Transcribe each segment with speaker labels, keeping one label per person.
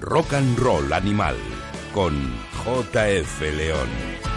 Speaker 1: Rock and Roll Animal con JF León.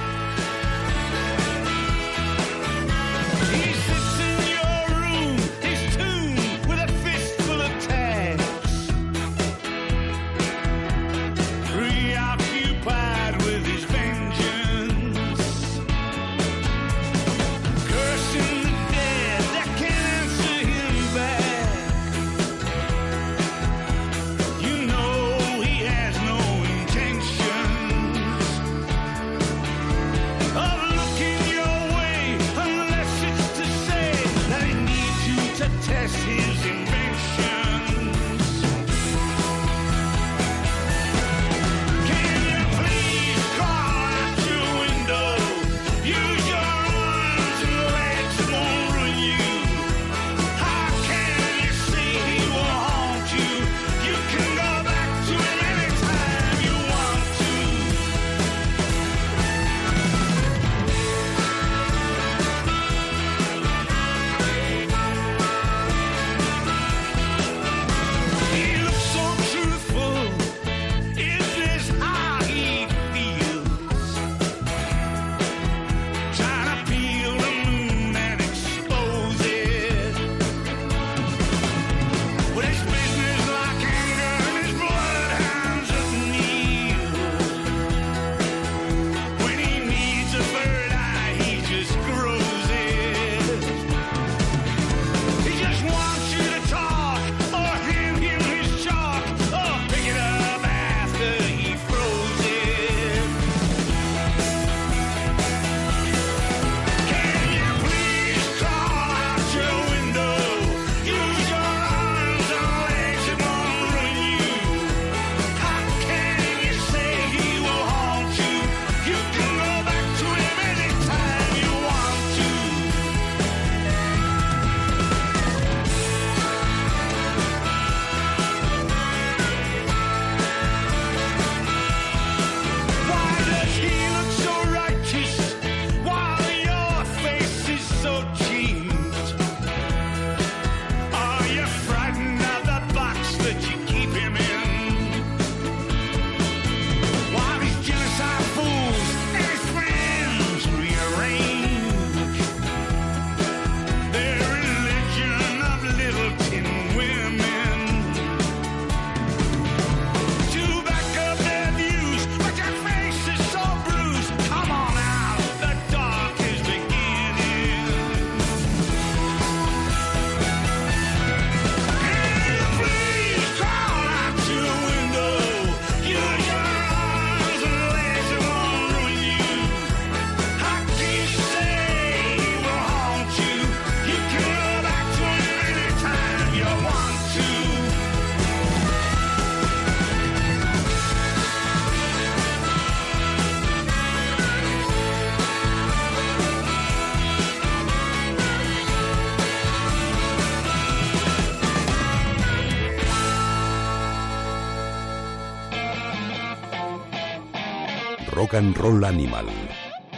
Speaker 1: Rock and Roll Animal.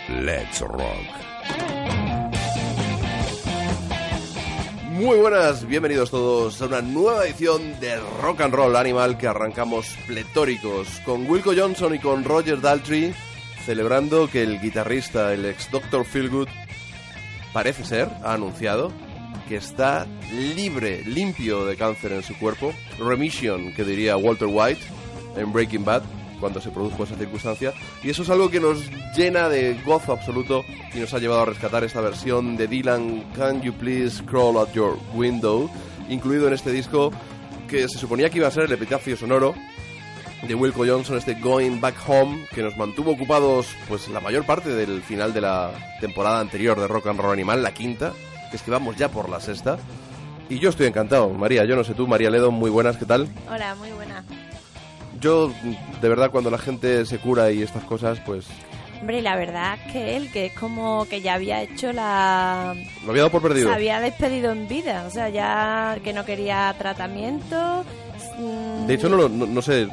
Speaker 1: Let's rock.
Speaker 2: Muy buenas, bienvenidos todos a una nueva edición de Rock and Roll Animal que arrancamos pletóricos con Wilco Johnson y con Roger Daltrey celebrando que el guitarrista, el ex Dr. Feelgood, parece ser, ha anunciado que está libre, limpio de cáncer en su cuerpo. Remission, que diría Walter White en Breaking Bad cuando se produjo esa circunstancia. Y eso es algo que nos llena de gozo absoluto y nos ha llevado a rescatar esta versión de Dylan, Can You Please Crawl Out Your Window, incluido en este disco que se suponía que iba a ser el epitafio sonoro de Wilco Johnson, este Going Back Home, que nos mantuvo ocupados pues la mayor parte del final de la temporada anterior de Rock and Roll Animal, la quinta, que es que vamos ya por la sexta. Y yo estoy encantado, María, yo no sé tú, María Ledo, muy buenas, ¿qué tal?
Speaker 3: Hola, muy buena.
Speaker 2: Yo, de verdad, cuando la gente se cura y estas cosas, pues
Speaker 3: Hombre, la verdad es que él, que es como que ya había hecho la...
Speaker 2: lo había dado por perdido.
Speaker 3: Se había despedido en vida, o sea, ya que no quería tratamiento. mm,
Speaker 2: De hecho, no, lo- no, no se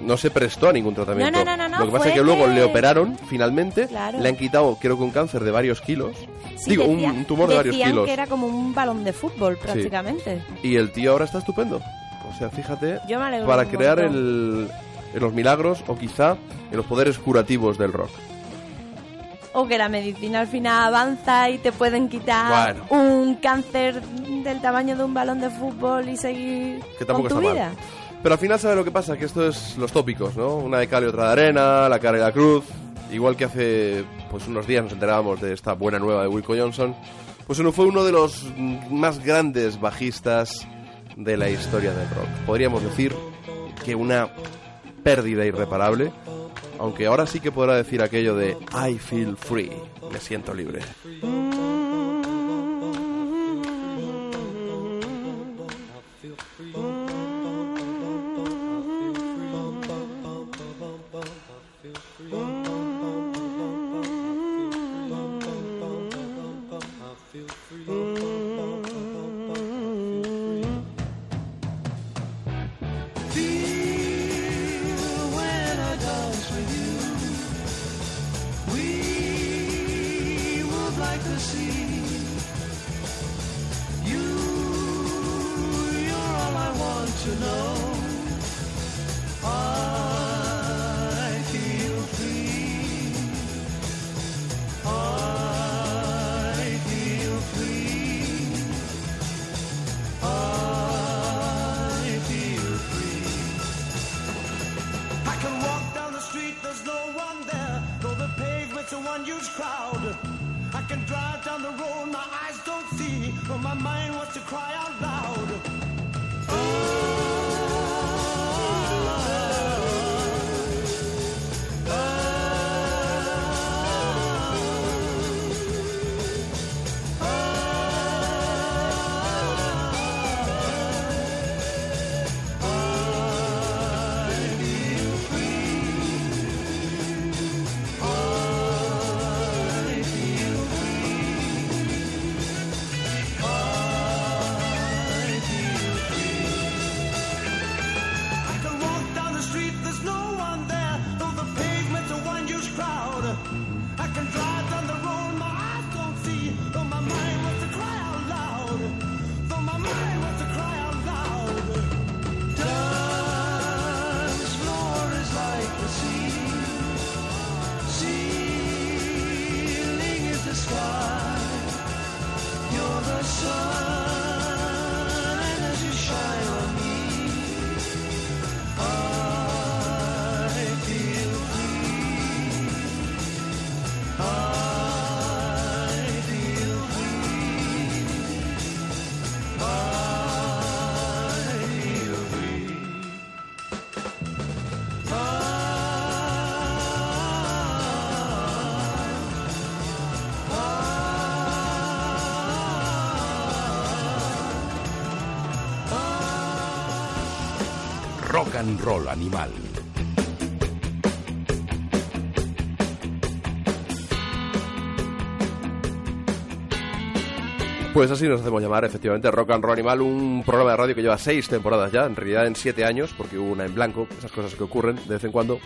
Speaker 2: no se prestó a ningún tratamiento.
Speaker 3: No, no, no, no,
Speaker 2: Lo que pasa es que luego
Speaker 3: que-
Speaker 2: le operaron finalmente,
Speaker 3: Claro.
Speaker 2: le han quitado, creo que un cáncer de varios kilos.
Speaker 3: sí,
Speaker 2: Digo, un-
Speaker 3: decía-
Speaker 2: un, tumor de varios kilos.
Speaker 3: que era como un balón de fútbol, prácticamente.
Speaker 2: Y el tío ahora está estupendo. Sea, fíjate,
Speaker 3: Yo me alegro
Speaker 2: para
Speaker 3: un montón.
Speaker 2: el, en los milagros o quizá en los poderes curativos del rock.
Speaker 3: O que la medicina al final avanza y te pueden quitar
Speaker 2: Bueno.
Speaker 3: un cáncer del tamaño de un balón de fútbol y seguir
Speaker 2: Que
Speaker 3: con tu
Speaker 2: está mal.
Speaker 3: vida.
Speaker 2: Pero al final, ¿sabes lo que pasa? Que esto es los tópicos, ¿no? Una de cal y otra de arena, la cara y la cruz. Igual que hace pues unos días nos enterábamos de esta buena nueva de Wilco Johnson. Pues uno fue uno de los más grandes bajistas de la historia del rock. Podríamos decir que una pérdida irreparable. Aunque ahora sí que podrá decir aquello de I feel free, me siento libre.
Speaker 4: when and
Speaker 5: Roll Animal.
Speaker 2: Pues así nos hacemos llamar, efectivamente, Rock and Roll Animal, un programa de radio que lleva seis temporadas ya, en realidad en siete años, porque hubo una en blanco, esas cosas que ocurren de vez en cuando,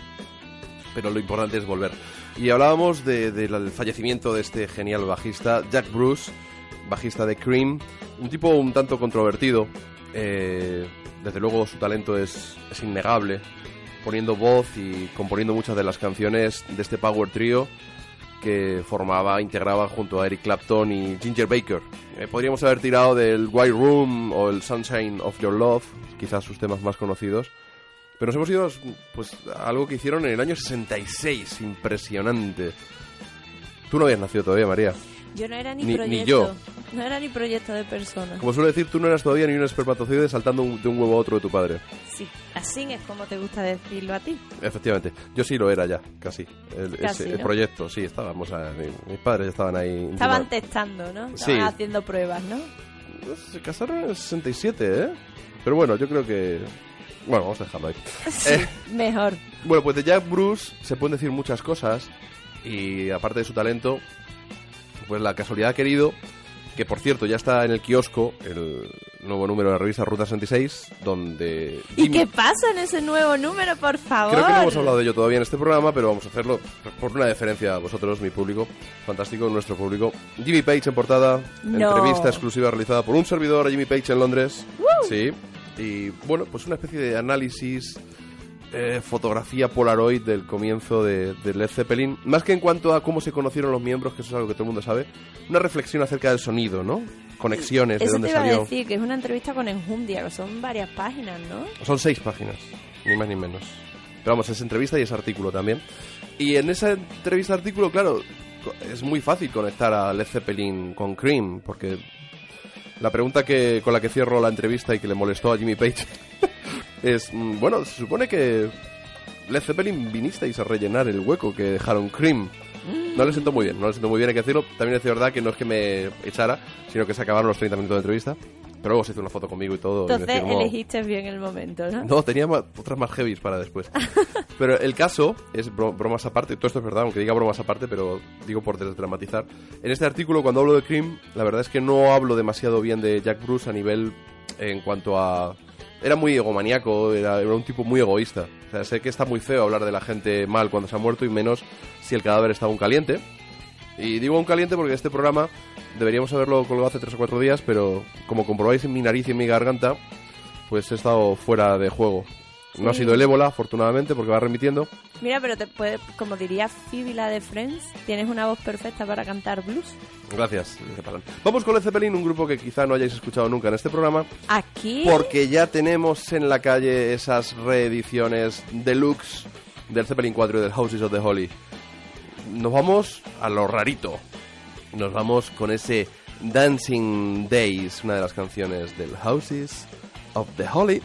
Speaker 2: pero lo importante es volver. Y hablábamos de- del fallecimiento de este genial bajista, Jack Bruce, bajista de Cream, un tipo un tanto controvertido, eh, desde luego su talento es, es innegable, poniendo voz y componiendo muchas de las canciones de este Power Trio que formaba, integraba junto a Eric Clapton y Ginger Baker. Eh, podríamos haber tirado del White Room o el Sunshine of Your Love, quizás sus temas más conocidos. Pero nos hemos ido pues, a algo que hicieron en el año 66, impresionante. Tú no habías nacido todavía, María.
Speaker 3: Yo no era ni,
Speaker 2: Ni- ni
Speaker 3: proyecto.
Speaker 2: yo.
Speaker 3: No era ni proyecto de persona.
Speaker 2: Como suele decir, tú no eras todavía ni un espermatozoide saltando un- de un huevo a otro de tu padre.
Speaker 3: Sí, así es como te gusta decirlo a ti.
Speaker 2: Efectivamente. Yo sí lo era ya, casi. El,
Speaker 3: Casi,
Speaker 2: ese- el
Speaker 3: ¿no?
Speaker 2: proyecto, sí, estábamos. a- mis padres ya estaban ahí.
Speaker 3: Estaban testando, ¿no?
Speaker 2: Sí.
Speaker 3: Estaban haciendo pruebas, ¿no?
Speaker 2: Se casaron en el 67, ¿eh? Pero bueno, yo creo que... Bueno, vamos a dejarlo ahí.
Speaker 3: Sí,
Speaker 2: Eh,
Speaker 3: mejor.
Speaker 2: bueno, pues de Jack Bruce se pueden decir muchas cosas y aparte de su talento, pues la casualidad ha querido que por cierto ya está en el kiosco el nuevo número de la revista Ruta 66, donde...
Speaker 3: ¿Y
Speaker 2: Jimmy-
Speaker 3: qué pasa en ese nuevo número, por favor?
Speaker 2: Creo que no hemos hablado de ello todavía en este programa, pero vamos a hacerlo por una deferencia a vosotros, mi público, fantástico, nuestro público. Jimmy Page en portada,
Speaker 3: No.
Speaker 2: entrevista exclusiva realizada por un servidor a Jimmy Page en Londres. Sí. Y bueno, pues una especie de análisis, eh, fotografía Polaroid del comienzo de, de Led Zeppelin. Más que en cuanto a cómo se conocieron los miembros, que eso es algo que todo el mundo sabe, una reflexión acerca del sonido, ¿no? Conexiones, de
Speaker 3: Eso
Speaker 2: dónde
Speaker 3: te iba
Speaker 2: salió.
Speaker 3: a decir, que es una entrevista con Enjundia, que son varias páginas, ¿no?
Speaker 2: Son seis páginas, ni más ni menos. Pero vamos, es entrevista y es artículo también. Y en esa entrevista artículo, claro, es muy fácil conectar a Led Zeppelin con Cream, porque la pregunta que con la que cierro la entrevista y que le molestó a Jimmy Page es, mm, bueno, se supone que Led Zeppelin vinisteis a rellenar el hueco que dejaron Cream. No le siento muy bien, no le siento muy bien, hay que decirlo. También es verdad que no es que me echara, sino que se acabaron los 30 minutos de entrevista. Pero luego se hizo una foto conmigo y todo. y
Speaker 3: Entonces
Speaker 2: firmó-
Speaker 3: elegiste bien el momento, ¿no?
Speaker 2: no, tenía otras más heavies para después. Pero el caso es bro- bromas aparte, todo esto es verdad, aunque diga bromas aparte, pero digo por desdramatizar. En este artículo, cuando hablo de Cream, la verdad es que no hablo demasiado bien de Jack Bruce a nivel en cuanto a... Era muy egomaniaco, era, era un tipo muy egoísta. O sea, sé que está muy feo hablar de la gente mal cuando se ha muerto y menos si el cadáver está aún caliente. Y digo un caliente porque este programa deberíamos haberlo colgado hace tres o cuatro días, pero como comprobáis en mi nariz y en mi garganta, pues he estado fuera de juego. No ha sido el ébola, afortunadamente, porque va remitiendo.
Speaker 3: Mira, pero te puede, como diría Phoebe la de Friends, tienes una voz perfecta para cantar blues.
Speaker 2: Gracias. Vamos con Led Zeppelin, un grupo que quizá no hayáis escuchado nunca en este programa,
Speaker 3: Aquí,
Speaker 2: porque ya tenemos en la calle esas reediciones deluxe del Zeppelin 4 y del Houses of the Holy. Nos vamos a lo rarito. Nos vamos con ese Dancing Days, una de las canciones del Houses of the Holy.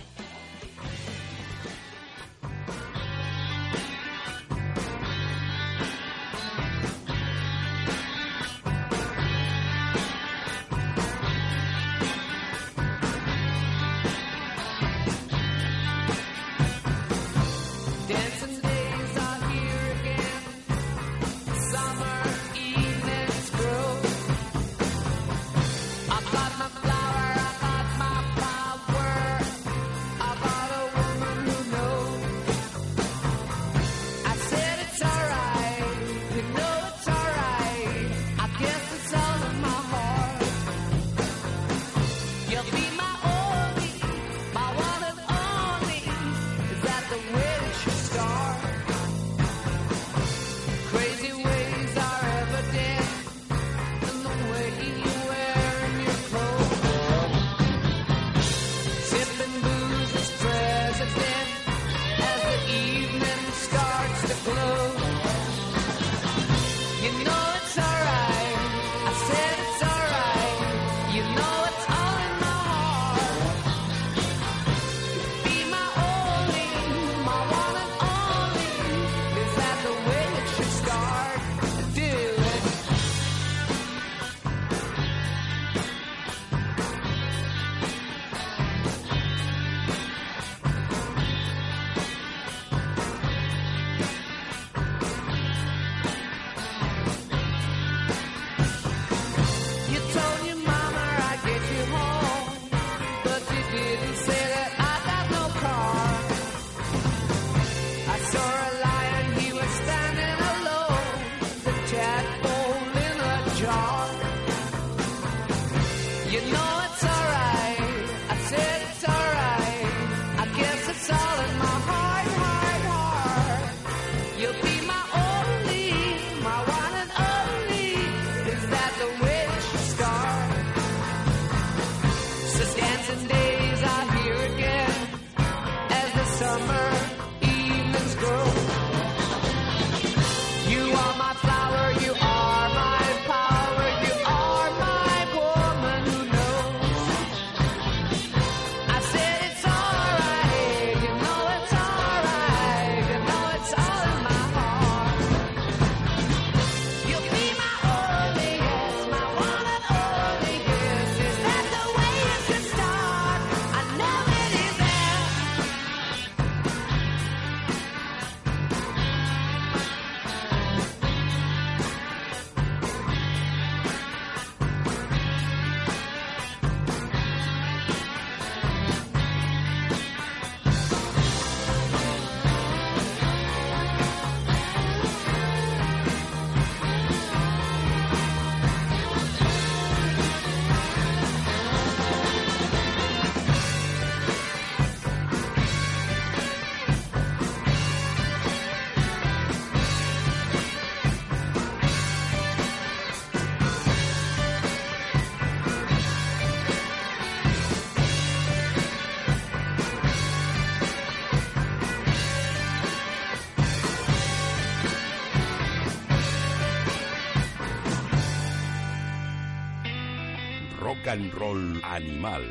Speaker 5: Animal.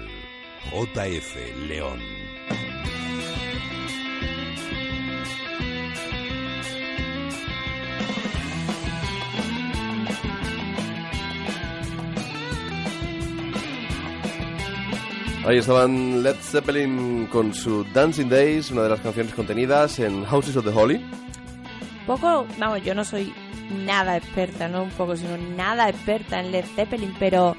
Speaker 5: JF León.
Speaker 2: Ahí estaban Led Zeppelin con su Dancing Days, una de las canciones contenidas en Houses of the Holy.
Speaker 3: Poco, vamos, yo no soy nada experta, no un poco, sino nada experta en Led Zeppelin, pero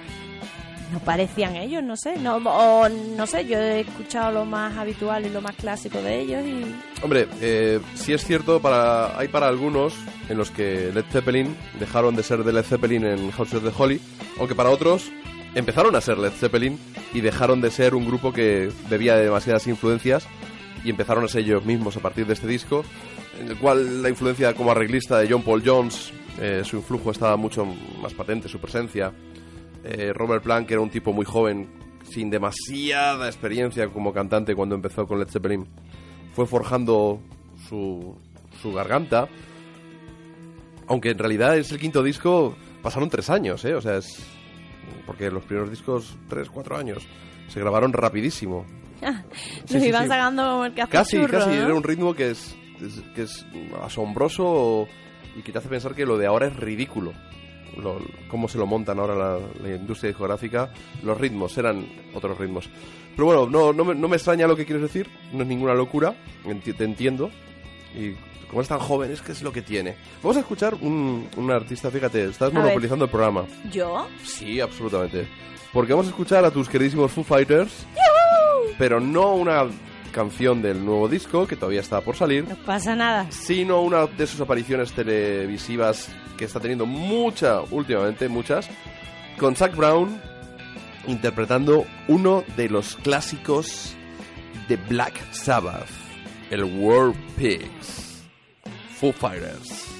Speaker 3: no parecían ellos, no sé, no, o no sé, yo he escuchado lo más habitual y lo más clásico de ellos y
Speaker 2: Hombre, eh, sí es cierto, para, hay para algunos en los que Led Zeppelin dejaron de ser de Led Zeppelin en House of the Holy, aunque para otros empezaron a ser Led Zeppelin y dejaron de ser un grupo que bebía de demasiadas influencias y empezaron a ser ellos mismos a partir de este disco, en el cual la influencia como arreglista de John Paul Jones, eh, su influjo estaba mucho más patente, su presencia. Eh, Robert Plant, que era un tipo muy joven, sin demasiada experiencia como cantante cuando empezó con Led Zeppelin, fue forjando su, su garganta. Aunque en realidad es el quinto disco, pasaron tres años, ¿eh? O sea, es. Porque los primeros discos, tres, cuatro años, se grabaron rapidísimo. Sí, sí,
Speaker 3: iban
Speaker 2: sí.
Speaker 3: sacando como el
Speaker 2: Casi, casi,
Speaker 3: ¿no?
Speaker 2: era un ritmo que es, es- que es asombroso y que te hace pensar que lo de ahora es ridículo. Lo- cómo se lo montan ahora la, la industria discográfica. Los ritmos eran otros ritmos. Pero bueno, no, no, me, no me extraña lo que quieres decir, no es ninguna locura, enti- te entiendo. Y como es tan joven, es que es lo que tiene. Vamos a escuchar un, un artista, fíjate, estás
Speaker 3: A ver.
Speaker 2: monopolizando el programa.
Speaker 3: ¿Yo?
Speaker 2: Sí, absolutamente. Porque vamos a escuchar a tus queridísimos Foo Fighters, pero no una canción del nuevo disco, que todavía está por salir,
Speaker 3: No pasa nada.
Speaker 2: sino una de sus apariciones televisivas que está teniendo mucha, últimamente, muchas, con Zach Brown interpretando uno de los clásicos de Black Sabbath, el War Pigs. Foo Fighters.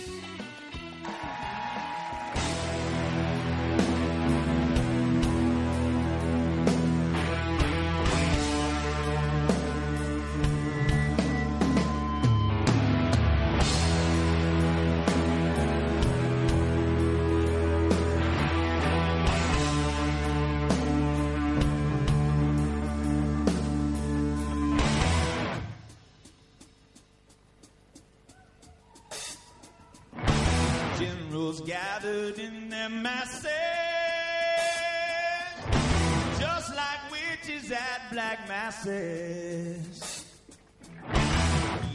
Speaker 6: Black.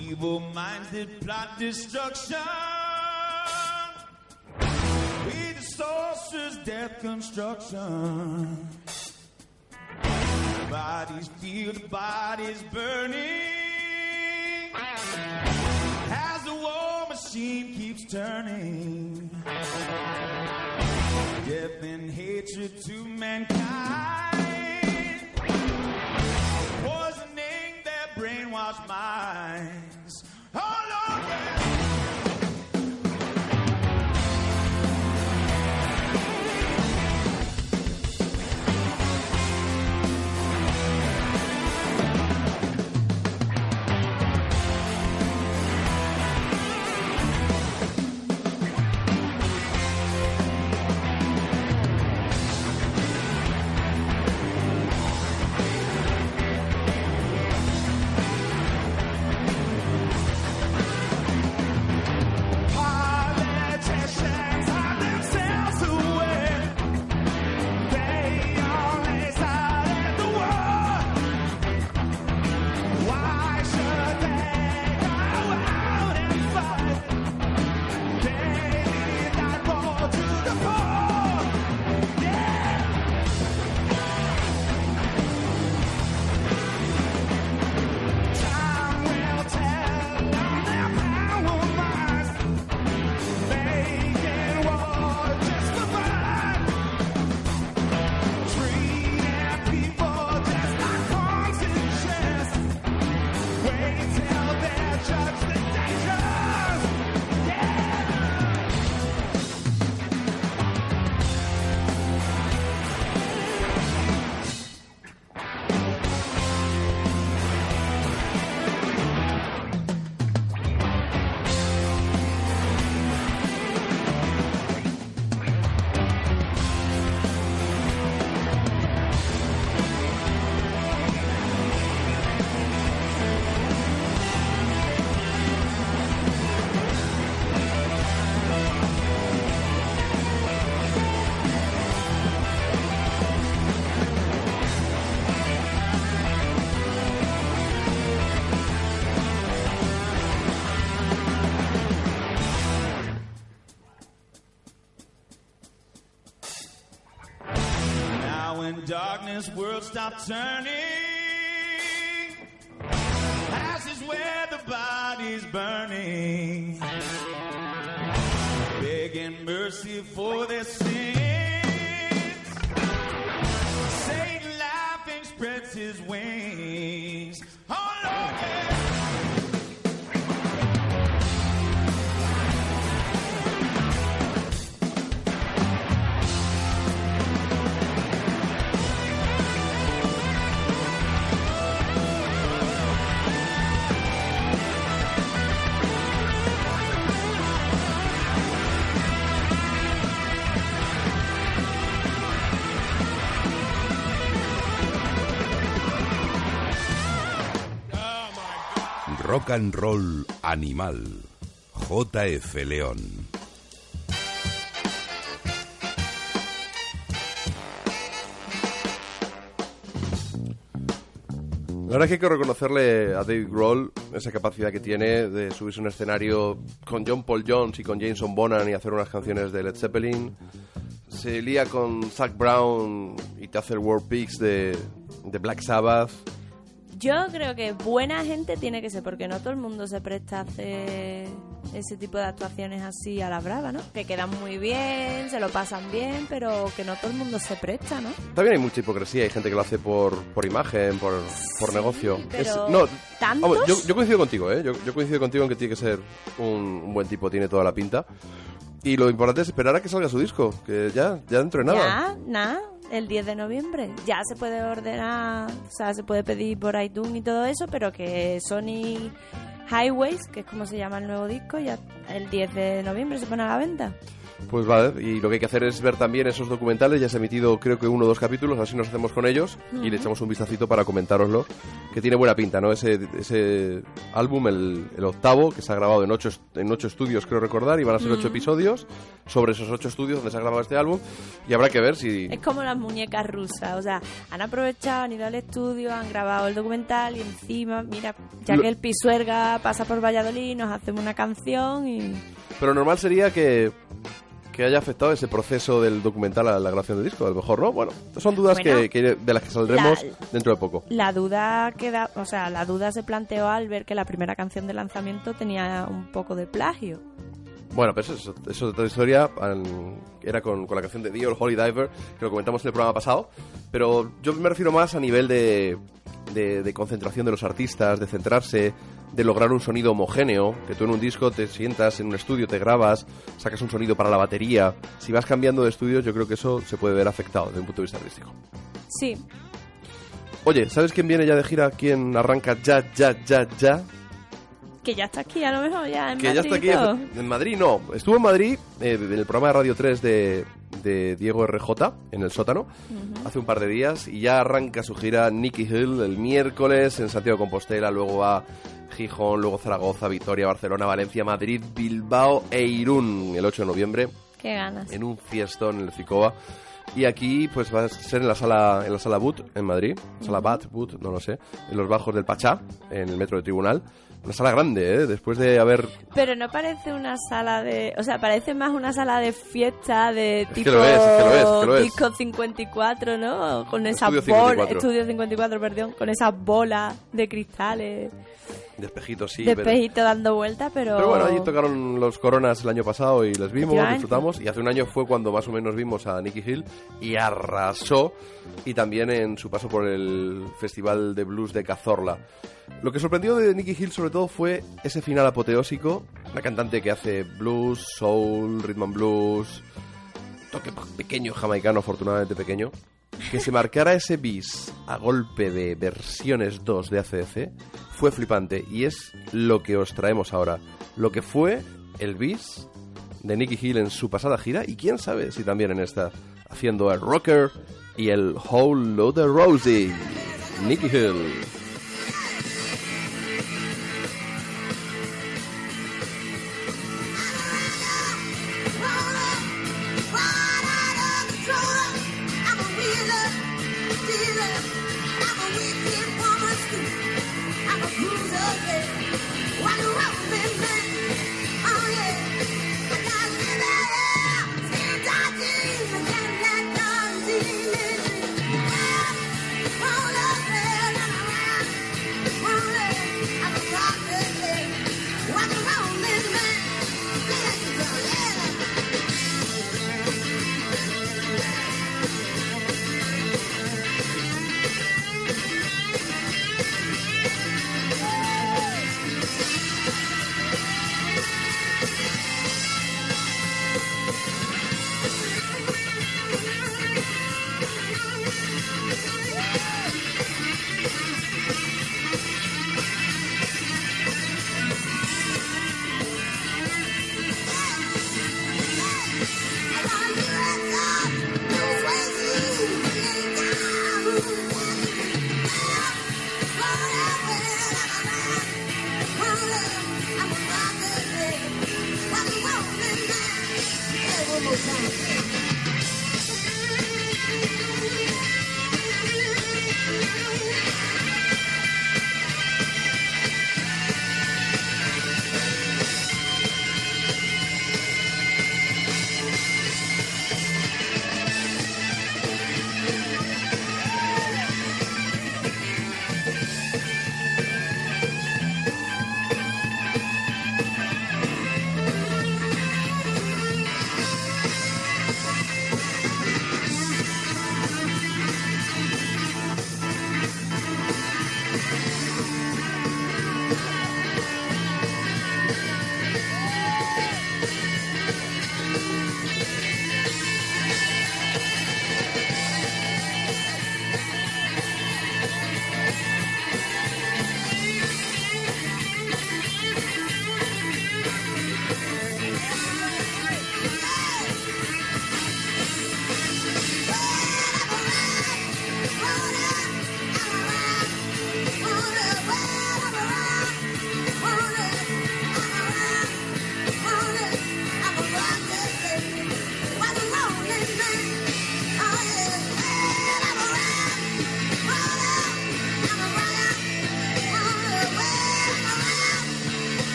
Speaker 6: Evil minds that plot destruction, with the sorcerer's death construction. Bodies the bodies burning as the war machine keeps turning. Death and hatred to mankind, It's mine.
Speaker 7: Darkness, world stop turning.
Speaker 1: Rock and Roll Animal. JF León.
Speaker 2: La verdad es que hay que reconocerle a David Grohl esa capacidad que tiene de subirse a un escenario con John Paul Jones y con Jameson Bonham y hacer unas canciones de Led Zeppelin. Se lía con Zach Brown y te hace World Peaks de Black Sabbath.
Speaker 3: Yo creo que buena gente tiene que ser, porque no todo el mundo se presta a hacer ese tipo de actuaciones así a la brava, ¿no? Que quedan muy bien, se lo pasan bien, pero que no todo el mundo se presta, ¿no?
Speaker 2: También hay mucha hipocresía, hay gente que lo hace por, por imagen, por, por negocio.
Speaker 3: pero
Speaker 2: no,
Speaker 3: ¿tantos?
Speaker 2: vamos, yo, yo coincido contigo, ¿eh? Yo, yo coincido contigo en que tiene que ser un, un buen tipo, tiene toda la pinta. Y lo importante es esperar a que salga su disco, que ya, ya dentro de nada.
Speaker 3: Ya, nada, el 10 de noviembre. Ya se puede ordenar, o sea, se puede pedir por iTunes y todo eso, pero que Sony Highways, que es como se llama el nuevo disco, ya el 10 de noviembre se pone a la venta.
Speaker 2: Pues vale, y lo que hay que hacer es ver también esos documentales, ya se ha emitido creo que uno o dos capítulos, así nos hacemos con ellos y le echamos un vistacito para comentároslo, que tiene buena pinta, ¿no? Ese, ese álbum, el, el octavo, que se ha grabado en ocho, en ocho estudios, creo recordar, y van a ser ocho episodios. Sobre esos ocho estudios donde se ha grabado este álbum, y habrá que ver si...
Speaker 3: Es como las muñecas rusas, o sea, han aprovechado, han ido al estudio, han grabado el documental y encima, mira, ya que el Pisuerga pasa por Valladolid, nos hacemos una canción y...
Speaker 2: Pero normal sería que, que haya afectado ese proceso del documental a la grabación del disco, a lo mejor, ¿no? Bueno, son dudas
Speaker 3: Bueno,
Speaker 2: que, que- de las que saldremos
Speaker 3: la-
Speaker 2: dentro de poco.
Speaker 3: La duda queda, o sea, la duda se planteó al ver que la primera canción de lanzamiento tenía un poco de plagio.
Speaker 2: Bueno, pero eso, es otra historia. Era con, con la canción de Dio, el Holy Diver, que lo comentamos en el programa pasado. Pero yo me refiero más a nivel de, de, de concentración de los artistas, de centrarse, de lograr un sonido homogéneo. Que tú en un disco te sientas en un estudio, te grabas, sacas un sonido para la batería. Si vas cambiando de estudios, yo creo que eso se puede ver afectado desde un punto de vista artístico.
Speaker 3: Sí,
Speaker 2: Oye, ¿sabes quién viene ya de gira? ¿Quién arranca ya, ya, ya, ya?
Speaker 3: que ya está aquí, a lo mejor ya en
Speaker 2: que ya está aquí
Speaker 3: Madrid,
Speaker 2: en, Madrid, no. Estuvo en Madrid eh, en el programa de Radio 3 de, de Diego RJ, en el sótano, hace un par de días, y ya arranca su gira Nicky Hill el miércoles en Santiago de Compostela, luego va Gijón, luego Zaragoza, Vitoria, Barcelona, Valencia, Madrid, Bilbao e Irún el 8 de noviembre
Speaker 3: Qué ganas.
Speaker 2: en un fiestón en el Ficoba. Y aquí pues va a ser en la sala en la sala Boot en Madrid, sala Bat, Boot, no lo sé, en los bajos del Pachá, en el metro de Tribunal. Una sala grande, ¿eh? Después de haber
Speaker 3: Pero no parece una sala de... O sea, parece más una sala de fiesta de
Speaker 2: que
Speaker 3: tipo...
Speaker 2: lo es, es que lo es, es que lo es.
Speaker 3: Disco 54, ¿no? Con esas
Speaker 2: Estudio
Speaker 3: bolas...
Speaker 2: 54.
Speaker 3: Estudio 54, perdón. Con esas bolas de cristales,
Speaker 2: de espejitos, sí.
Speaker 3: de
Speaker 2: pero-
Speaker 3: dando vueltas, pero...
Speaker 2: Pero bueno, allí tocaron los Coronas el año pasado y les vimos, disfrutamos. Y hace un año fue cuando más o menos vimos a Nicky Hill y arrasó. Y también en su paso por el Festival de Blues de Cazorla. Lo que sorprendió de Nicky Hill sobre todo fue ese final apoteósico. Una cantante que hace blues, soul, rhythm and blues. Toque pequeño jamaicano, afortunadamente pequeño. Que se marcara ese bis a golpe de versiones 2 de ACDC fue flipante y es lo que os traemos ahora. Lo que fue el bis de Nicky Hill en su pasada gira y quién sabe si también en esta, haciendo el rocker y el Whole Load of Rosie. Nicky Hill.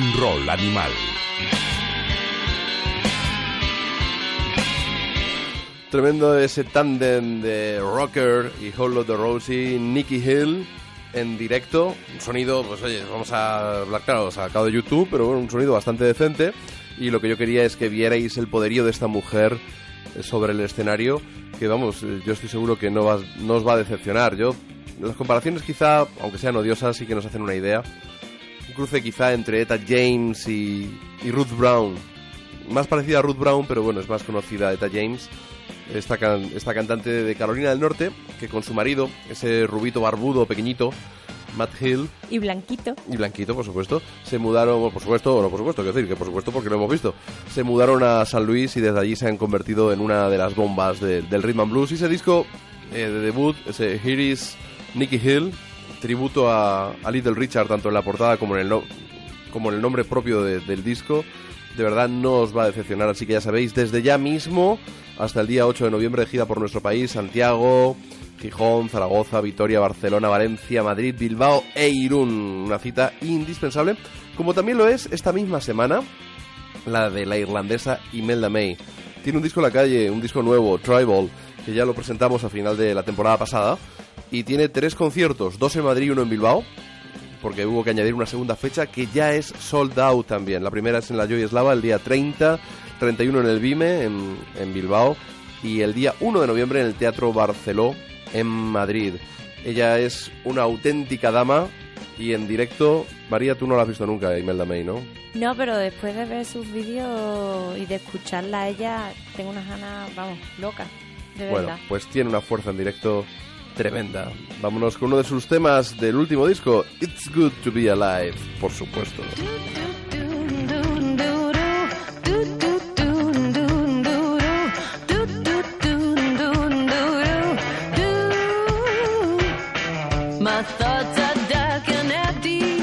Speaker 1: Roll Animal.
Speaker 2: Tremendo ese tándem de Rocker y Hollow the Rosie, Nicky Hill en directo. Un sonido, pues oye, vamos a hablar claro, sacado de YouTube, pero bueno, un sonido bastante decente. Y lo que yo quería es que vierais el poderío de esta mujer sobre el escenario, que vamos, eh, yo estoy seguro que no, no os va a decepcionar. Yo, las comparaciones quizá, aunque sean odiosas, sí que nos hacen una idea. Un cruce quizá entre Eta James y, y Ruth Brown. Más parecida a Ruth Brown, pero bueno, es más conocida Eta James. Esta, can- esta cantante de Carolina del Norte, que con su marido, ese rubito barbudo pequeñito, Matt Hill,
Speaker 3: Y blanquito.
Speaker 2: y Blanquito, por supuesto, se mudaron, bueno, por supuesto, no por supuesto, quiero decir que por supuesto porque lo hemos visto, se mudaron a San Luis y desde allí se han convertido en una de las bombas de- del rhythm and blues. Y ese disco eh, de debut, ese Here is Nicky Hill, tributo a, a Little Richard, tanto en la portada como en el, no- como en el nombre propio de- del disco, de verdad no os va a decepcionar, así que ya sabéis, desde ya mismo hasta el día 8 de noviembre, gira por nuestro país, Santiago, Gijón, Zaragoza, Vitoria, Barcelona, Valencia, Madrid, Bilbao e Irún. Una cita indispensable, como también lo es esta misma semana la de la irlandesa Imelda May. Tiene un disco en la calle, un disco nuevo, Tribal, que ya lo presentamos a final de la temporada pasada. Y tiene tres conciertos, dos en Madrid y uno en Bilbao, porque hubo que añadir una segunda fecha que ya es sold out también. La primera es en la Joy Eslava el día 30, 31 en el Vime, en, en Bilbao, y el día 1 de noviembre en el Teatro Barceló, en Madrid. Ella es una auténtica dama y en directo, María, tú no la has visto nunca, Imelda May, ¿no?
Speaker 3: No, pero después de ver sus vídeos y de escucharla a ella, tengo unas ganas, vamos, locas. De
Speaker 2: Bueno,
Speaker 3: verdad.
Speaker 2: pues tiene una fuerza en directo tremenda. Vámonos con uno de sus temas del último disco, It's Good to Be Alive, por supuesto.
Speaker 8: My thoughts are dark and empty.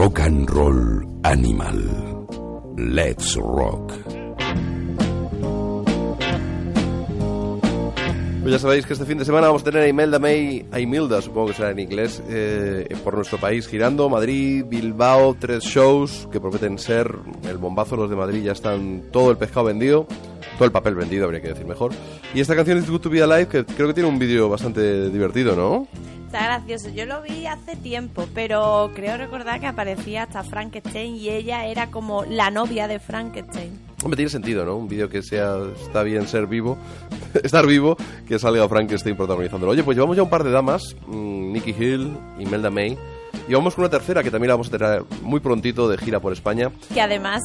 Speaker 1: Rock and Roll Animal. Let's Rock.
Speaker 2: Ya sabéis que este fin de semana vamos a tener a Imelda May, a Imelda, supongo que será en inglés, eh, por nuestro país girando. Madrid, Bilbao, tres shows que prometen ser el bombazo. Los de Madrid ya están todo el pescado vendido, todo el papel vendido, habría que decir mejor. Y esta canción es Good to Be Alive, que creo que tiene un vídeo bastante divertido, ¿no?
Speaker 3: Está gracioso. Yo lo vi hace tiempo, pero creo recordar que aparecía hasta Frankenstein y ella era como la novia de Frankenstein.
Speaker 2: Hombre, tiene sentido, ¿no? Un vídeo que sea, está bien ser vivo, estar vivo, que salga Frankenstein protagonizándolo. Oye, pues llevamos ya un par de damas, mm, Nicky Hill, Imelda May, y vamos con una tercera que también la vamos a tener muy prontito de gira por España.
Speaker 3: Que además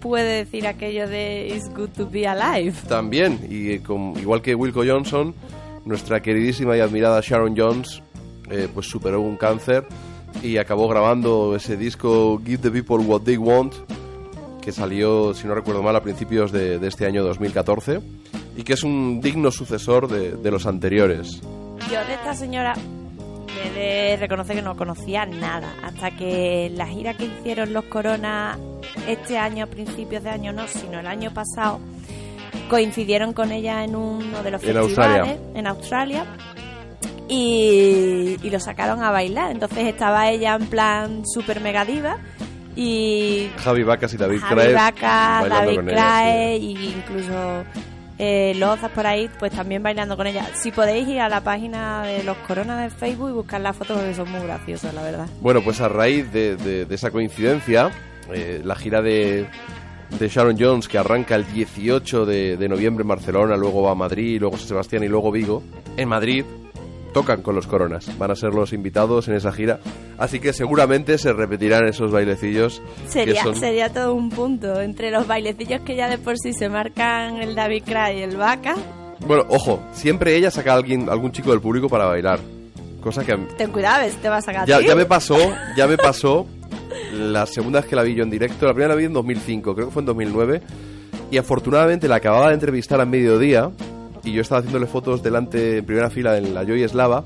Speaker 3: puede decir aquello de It's good to be alive.
Speaker 2: También, y con- igual que Wilco Johnson, nuestra queridísima y admirada Sharon Jones, eh, pues superó un cáncer y acabó grabando ese disco Give the People What They Want, que salió, si no recuerdo mal, a principios de, de este año 2014, y que es un digno sucesor de, de los anteriores.
Speaker 3: Yo de esta señora he de reconocer que no conocía nada hasta que la gira que hicieron los Corona este año, a principios de año no, sino el año pasado, coincidieron con ella en uno de los
Speaker 2: En
Speaker 3: festivales
Speaker 2: Australia.
Speaker 3: en Australia y, y lo sacaron a bailar. Entonces estaba ella en plan super mega diva y
Speaker 2: Javi Vacas y David
Speaker 3: Javi
Speaker 2: Craig
Speaker 3: Vaca,
Speaker 2: bailando
Speaker 3: David Crae y incluso eh, Lozas por ahí, pues también bailando con ella. Si podéis ir a la página de los Coronas de Facebook y buscar las fotos porque son muy graciosas, la verdad.
Speaker 2: Bueno, pues a raíz de, de- de esa coincidencia, eh, la gira de, de Sharon Jones, que arranca el 18 de, de noviembre en Barcelona, luego va a Madrid, luego San Sebastián y luego Vigo, en Madrid tocan con los Coronas. Van a ser los invitados en esa gira. Así que seguramente se repetirán esos bailecillos.
Speaker 3: Sería,
Speaker 2: son-
Speaker 3: sería todo un punto entre los bailecillos que ya de por sí se marcan el David Crae y el Vaca.
Speaker 2: Bueno, ojo, siempre ella saca a alguien, algún chico del público para bailar. Cosa que
Speaker 3: Ten cuidado, te vas a sacar
Speaker 2: ya me pasó, ya me pasó la segunda vez que la vi yo en directo. La primera la vi en 2005, creo que fue en 2009. Y afortunadamente la acababa de entrevistar a mediodía. Y yo estaba haciéndole fotos delante, en primera fila, en la Joy Eslava.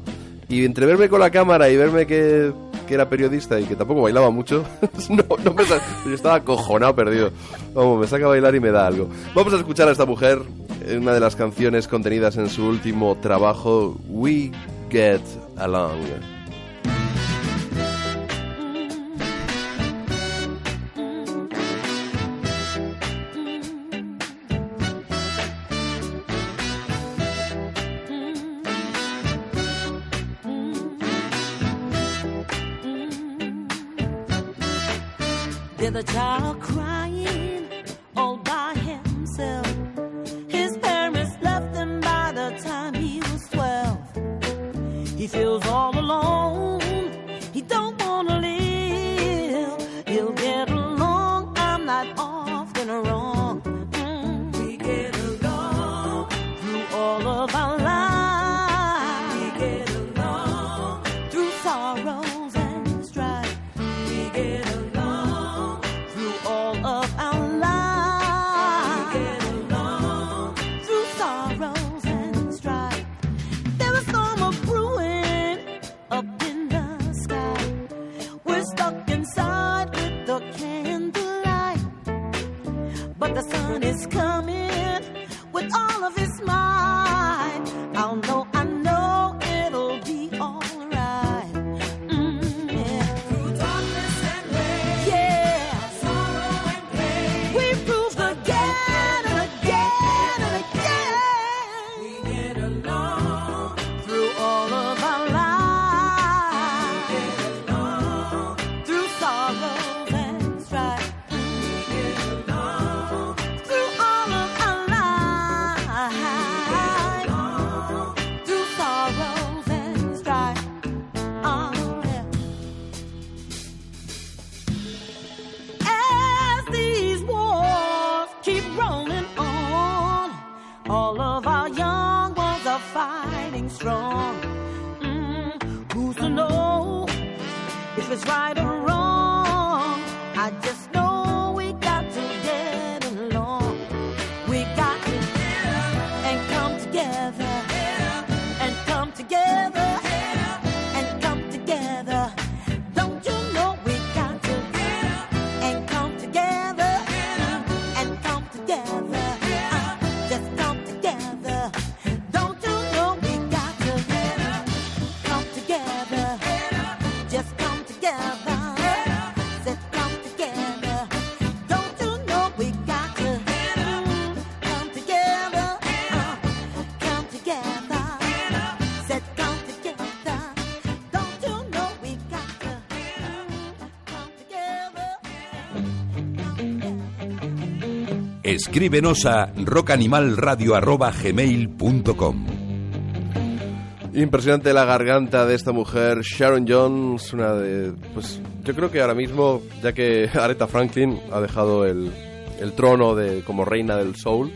Speaker 2: Y entre verme con la cámara y verme que, que era periodista y que tampoco bailaba mucho, no, no me yo estaba acojonado, perdido. Vamos, me saca a bailar y me da algo. Vamos a escuchar a esta mujer en una de las canciones contenidas en su último trabajo, We Get Along.
Speaker 8: He feels all alone.
Speaker 1: Escríbenos a
Speaker 2: Impresionante la garganta de esta mujer, Sharon Jones. Pues yo creo que ahora mismo, ya que Aretha Franklin ha dejado el, trono de como reina del soul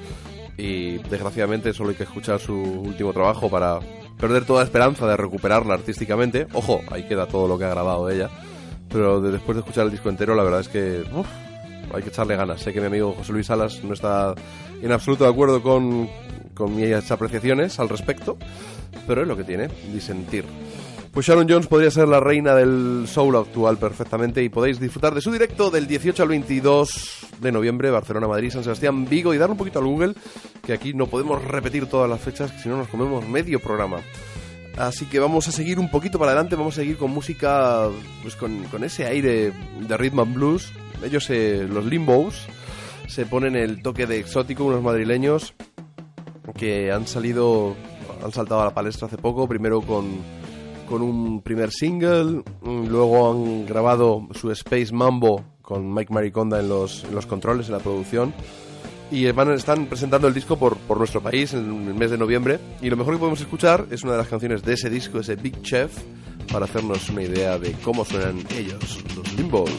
Speaker 2: y desgraciadamente solo hay que escuchar su último trabajo para perder toda esperanza de recuperarla artísticamente. Ojo, ahí queda todo lo que ha grabado ella. Pero de- después de escuchar el disco entero, la verdad es que hay que echarle ganas. Sé que mi amigo José Luis Salas no está en absoluto de acuerdo con, con mis apreciaciones al respecto, pero es lo que tiene, disentir. Pues Sharon Jones podría ser la reina del soul actual perfectamente y podéis disfrutar de su directo del 18 al 22 de noviembre, Barcelona, Madrid, San Sebastián, Vigo y dar un poquito al Google, que aquí no podemos repetir todas las fechas, si no nos comemos medio programa. Así que vamos a seguir un poquito para adelante, vamos a seguir con música, pues con, con ese aire de rhythm and blues. Ellos, eh, los Limbos, se ponen el toque de exótico, unos madrileños que han salido, han saltado a la palestra hace poco, primero con, con un primer single, mm, luego han grabado su Space Mambo con Mike Mariconda en los, en los controles, en la producción. Y van, están presentando el disco por, por nuestro país en el mes de noviembre. Y lo mejor que podemos escuchar es una de las canciones de ese disco, ese Big Chef, para hacernos una idea de cómo suenan ellos, los Limbos.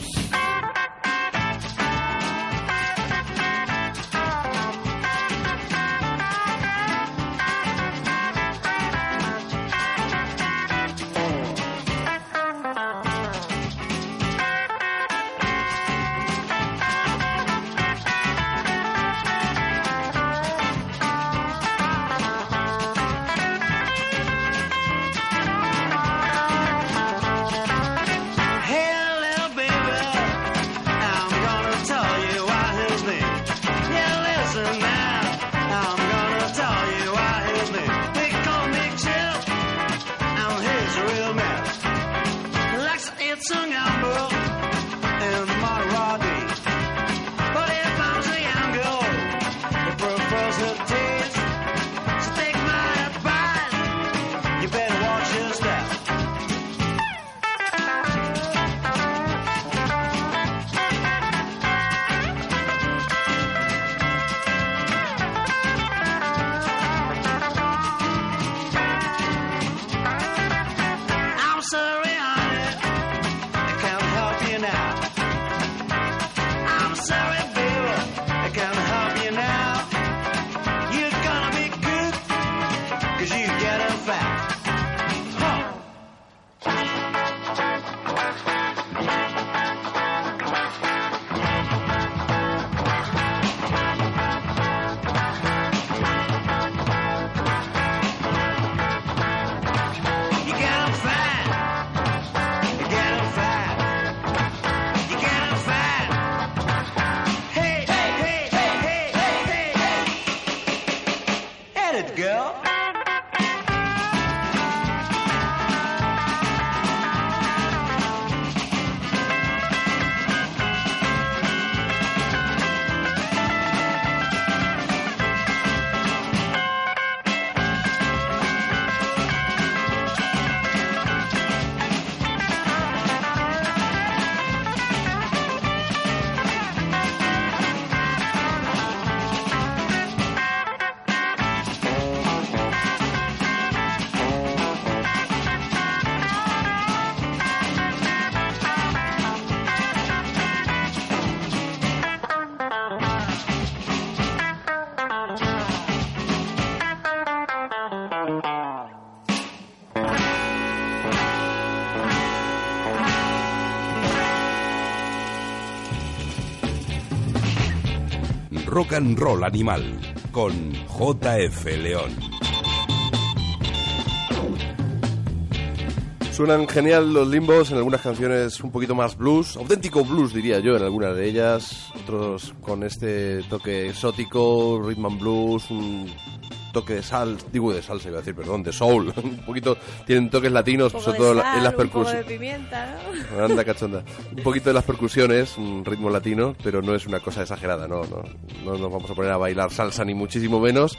Speaker 1: Rock and Roll Animal con JF León.
Speaker 2: Suenan genial los limbos en algunas canciones un poquito más blues, auténtico blues diría yo en algunas de ellas, otros con este toque exótico, rhythm and blues, un toque de sal, digo de salsa, iba a decir, perdón, de soul. un poquito, tienen toques latinos, sobre todo
Speaker 3: sal,
Speaker 2: en las percusiones.
Speaker 3: ¿no?
Speaker 2: Anda, cachonda. Un poquito de las percusiones, un ritmo latino, pero no es una cosa exagerada, no, no, no nos vamos a poner a bailar salsa ni muchísimo menos.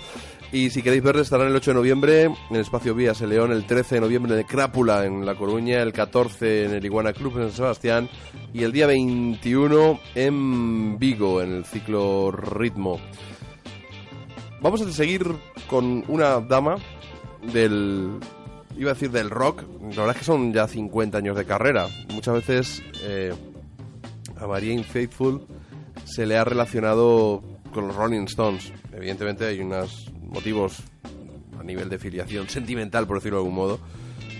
Speaker 2: Y si queréis verles, estarán el 8 de noviembre en el Espacio Vías en León, el 13 de noviembre en el Crápula en La Coruña, el 14 en el Iguana Club en San Sebastián y el día 21 en Vigo en el ciclo Ritmo. Vamos a seguir con una dama del iba a decir del rock, la verdad es que son ya 50 años de carrera. Muchas veces eh, a María Faithful se le ha relacionado con los Rolling Stones. Evidentemente hay unos motivos a nivel de filiación sentimental, por decirlo de algún modo.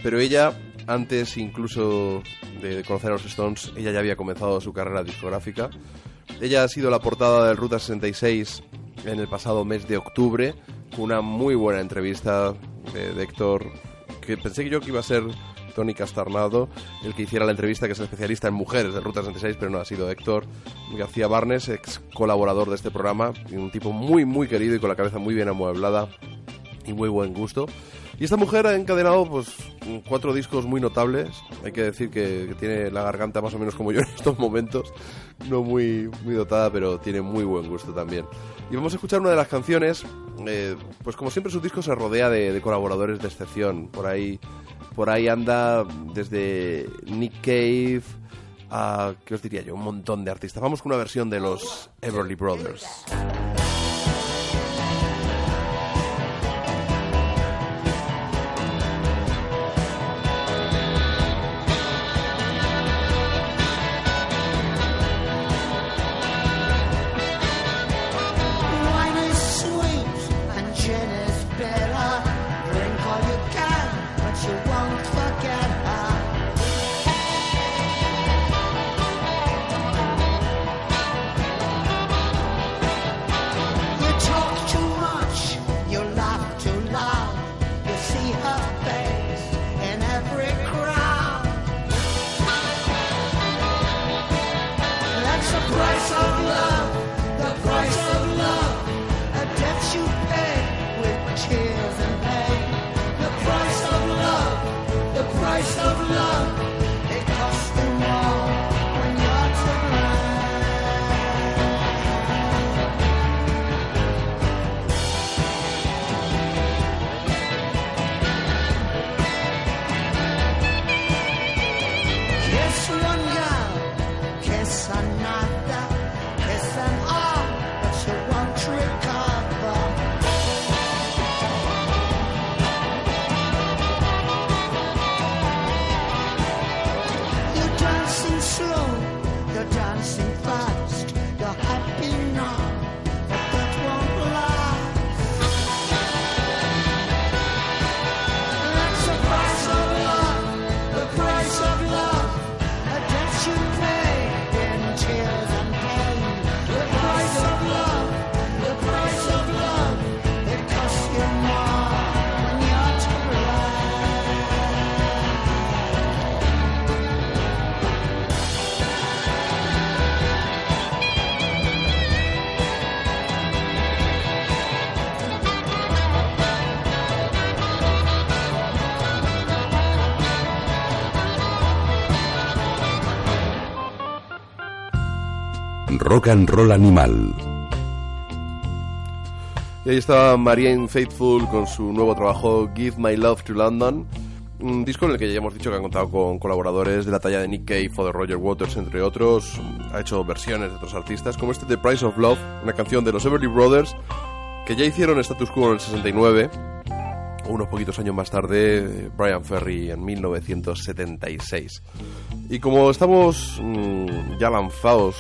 Speaker 2: Pero ella, antes incluso de conocer a los Stones, ella ya había comenzado su carrera discográfica. Ella ha sido la portada del Ruta 66 en el pasado mes de octubre, con una muy buena entrevista de, de Héctor, que pensé que yo que iba a ser Tony Castarnado el que hiciera la entrevista, que es el especialista en mujeres del Ruta 66, pero no ha sido Héctor García Barnes, ex colaborador de este programa, y un tipo muy, muy querido y con la cabeza muy bien amueblada y muy buen gusto. Y esta mujer ha encadenado pues cuatro discos muy notables. Hay que decir que, tiene la garganta más o menos como yo en estos momentos, no muy, muy dotada, pero tiene muy buen gusto también. Y vamos a escuchar una de las canciones. eh, pues como siempre su disco se rodea de, de colaboradores de excepción. Por ahí, por ahí anda desde Nick Cave a, ¿qué os diría yo? Un montón de artistas. Vamos con una versión de los Everly Brothers.
Speaker 4: 心亲
Speaker 1: Rock and Roll Animal.
Speaker 2: Y ahí estaba Marianne Faithful con su nuevo trabajo Give My Love to London. Un disco en el que ya hemos dicho que han contado con colaboradores de la talla de Nick Cave o de Roger Waters, entre otros. Ha hecho versiones de otros artistas, como este The Price of Love, una canción de los Everly Brothers, que ya hicieron Status Quo en el 69, unos poquitos años más tarde, Brian Ferry en 1976. Y como estamos mm, ya lanzados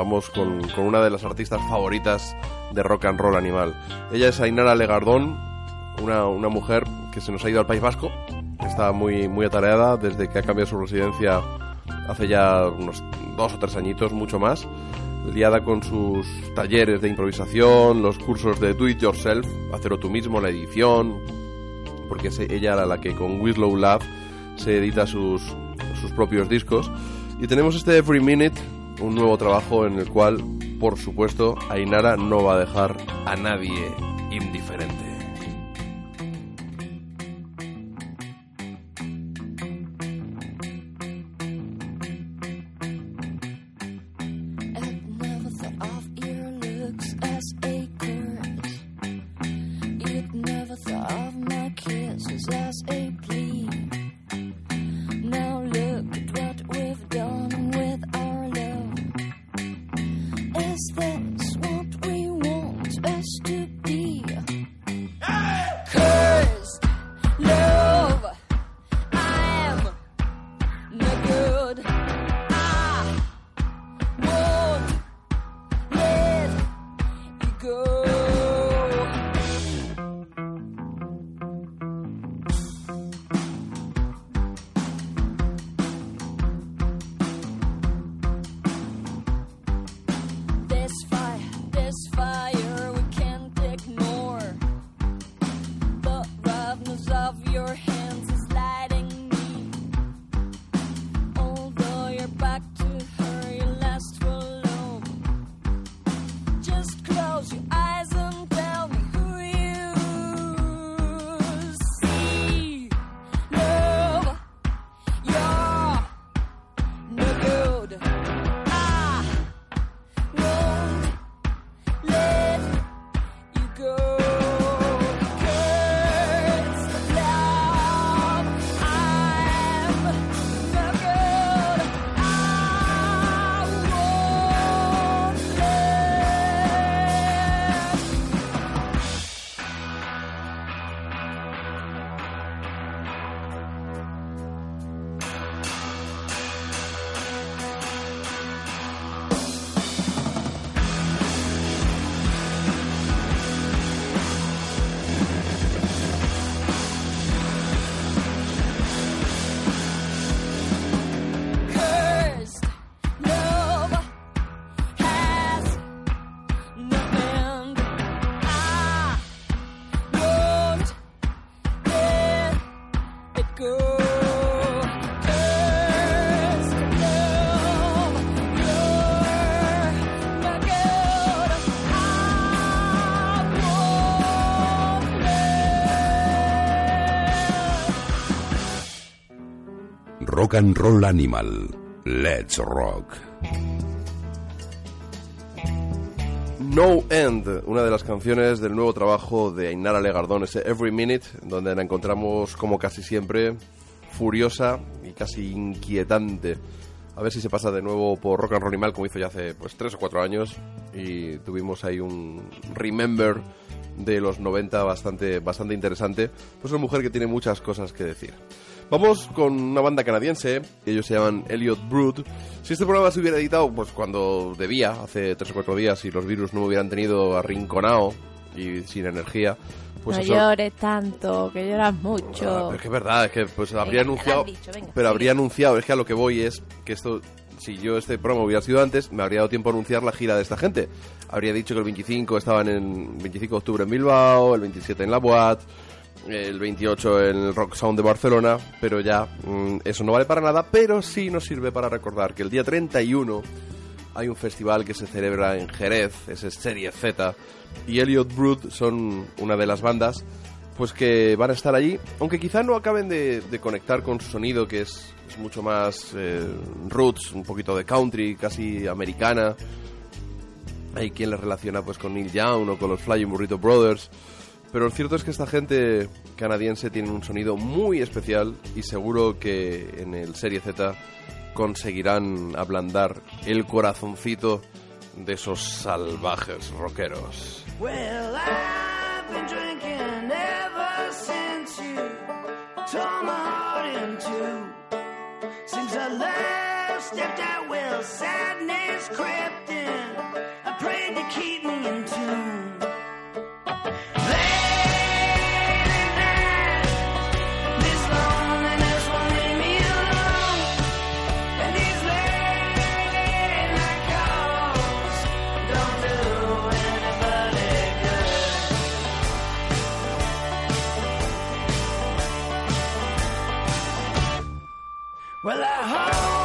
Speaker 2: vamos con, una de las artistas favoritas de rock and roll animal. Ella es Ainara Legardón, una, una mujer que se nos ha ido al País Vasco, está muy, muy atareada desde que ha cambiado su residencia hace ya unos dos o tres añitos, mucho más, liada con sus talleres de improvisación, los cursos de do it yourself, hacerlo tú mismo, la edición, porque es ella la, la que con Wislow Love se edita sus, sus propios discos. Y tenemos este Every Minute, un nuevo trabajo en el cual, por supuesto, Ainara no va a dejar a nadie indiferente.
Speaker 1: Rock and Roll Animal. Let's Rock.
Speaker 2: No End, una de las canciones del nuevo trabajo de Ainara Legardón, ese Every Minute, donde la encontramos como casi siempre furiosa y casi inquietante. A ver si se pasa de nuevo por Rock and Roll Animal como hizo ya hace pues tres o cuatro años y tuvimos ahí un Remember de los 90 bastante, bastante interesante. Pues una mujer que tiene muchas cosas que decir. Vamos con una banda canadiense, ellos se llaman Elliot Brood. Si este programa se hubiera editado pues cuando debía, hace tres o cuatro días, y los virus no me hubieran tenido arrinconado y sin energía, pues
Speaker 3: no
Speaker 2: eso-
Speaker 3: llores tanto, que lloras
Speaker 2: Ah,
Speaker 3: mucho.
Speaker 2: pero es que es verdad, es que pues habría
Speaker 3: Venga, lo
Speaker 2: anunciado,
Speaker 3: dicho, venga,
Speaker 2: pero
Speaker 3: sigue.
Speaker 2: habría anunciado, es que a lo que voy es que esto, si yo este programa hubiera sido antes, me habría dado tiempo a anunciar la gira de esta gente. Habría dicho que el 25 estaban en 25 de octubre en Bilbao, el 27 en La Boat, el 28 en el Rock Sound de Barcelona, pero ya mm, eso no vale para nada, pero sí nos sirve para recordar que el día 31 hay un festival que se celebra en Jerez, es Serie Z, y Elliot Brood son una de las bandas pues que van a estar allí, aunque quizá no acaben de, conectar con su sonido, que es, mucho más eh, roots, un poquito de country, casi americana. Hay quien les relaciona pues con Neil Young o con los Flying Burrito Brothers. Pero lo cierto es que esta gente canadiense tiene un sonido muy especial y seguro que en el Serie Z conseguirán ablandar el corazoncito de esos salvajes rockeros.
Speaker 4: I to keep me in tune. Well, I hope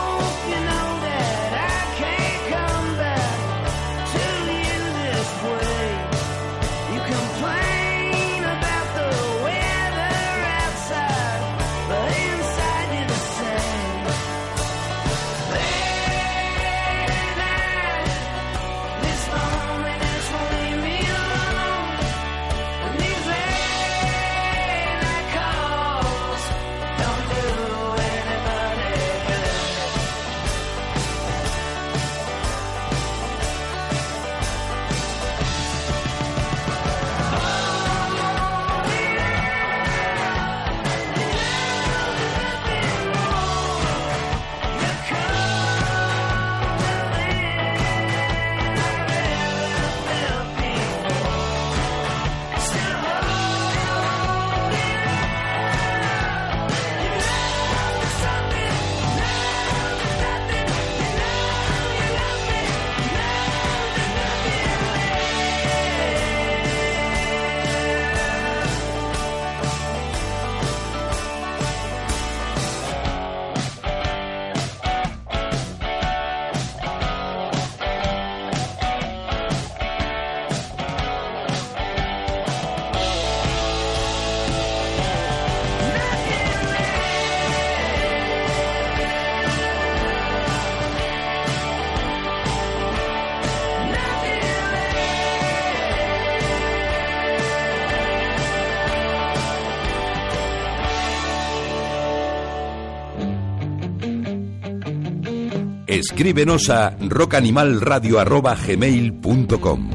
Speaker 1: Escríbenos a rockanimalradio.gmail.com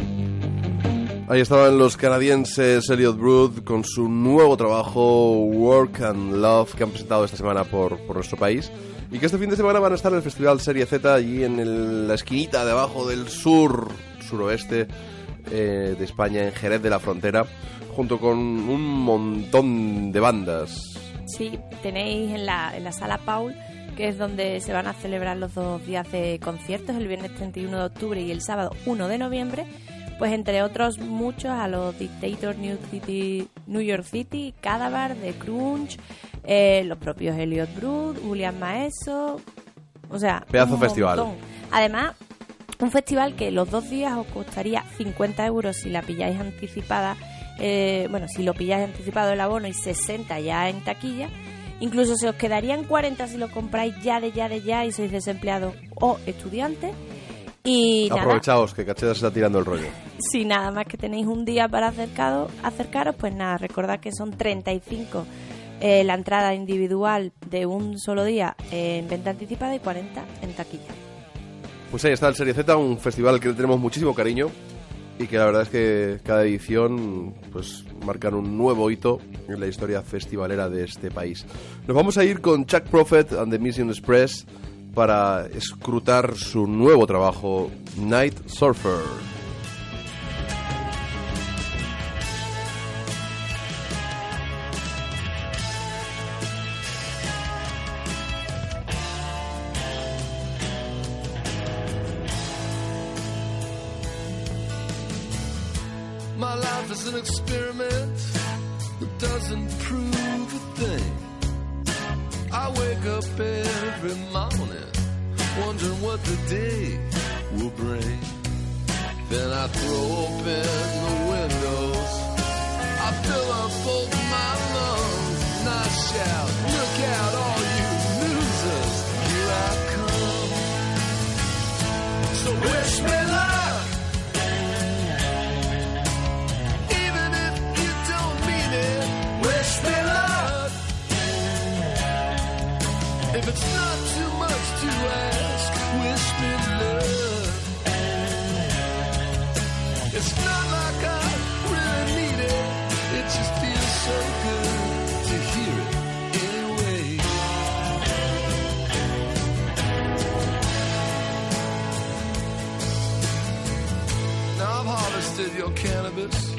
Speaker 2: Ahí estaban los canadienses Elliot Brood con su nuevo trabajo Work and Love que han presentado esta semana por, por nuestro país y que este fin de semana van a estar en el Festival Serie Z allí en el- la esquinita de abajo del sur, suroeste eh, de España, en Jerez de la Frontera, junto con un montón de bandas.
Speaker 3: Sí, tenéis en la, en la sala Paul, que es donde se van a celebrar los dos días de conciertos, el viernes 31 de octubre y el sábado 1 de noviembre. Pues entre otros muchos, a los Dictators New, City, New York City, Cadaver, The Crunch, eh, los propios Elliot Brood, Julian Maeso, o sea...
Speaker 2: Pedazo
Speaker 3: un
Speaker 2: festival.
Speaker 3: Además, un festival que los dos días os costaría 50 euros si la pilláis anticipada. eh, bueno, si lo pilláis anticipado el abono y 60 ya en taquilla. Incluso se os quedarían 40 si lo compráis ya de ya de ya y sois desempleados o estudiantes. Y nada,
Speaker 2: Aprovechaos que Cacheda se está tirando el rollo.
Speaker 3: si nada más que tenéis un día para acercado, acercaros, pues nada, recordad que son 35 eh, la entrada individual de un solo día en venta anticipada y 40 en taquilla.
Speaker 2: Pues ahí está el Serie Z, un festival que le tenemos muchísimo cariño y que la verdad es que cada edición pues marcan un nuevo hito en la historia festivalera de este país. Nos vamos a ir con Chuck Prophet and the Mission Express para escrutar su nuevo trabajo Night Surfer.
Speaker 9: Experiment that doesn't prove a thing. I wake up every morning wondering what the day will bring. Then I throw open the windows. I fill up both my lungs and I shout, your cannabis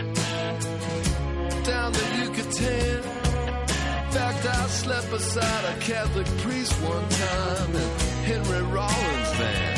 Speaker 9: down the Yucatan. In fact, I slept beside a Catholic priest one time in Henry Rollins' van.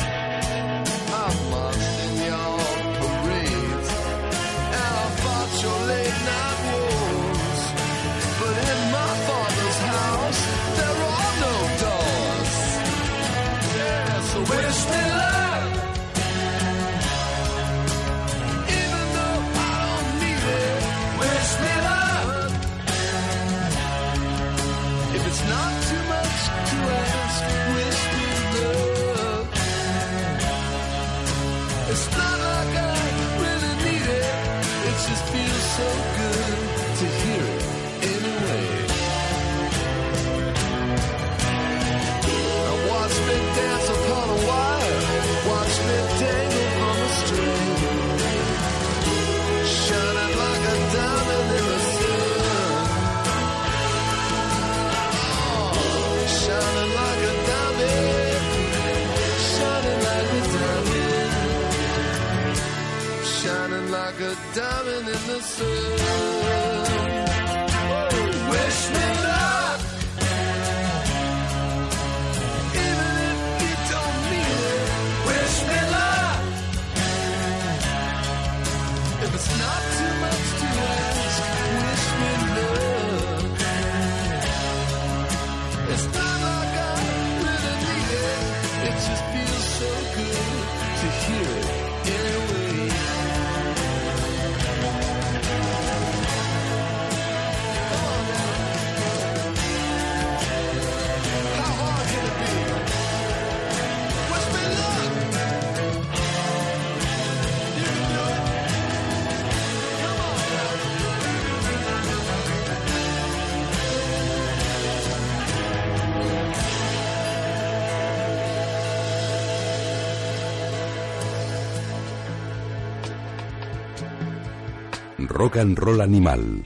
Speaker 5: Rock and Roll Animal.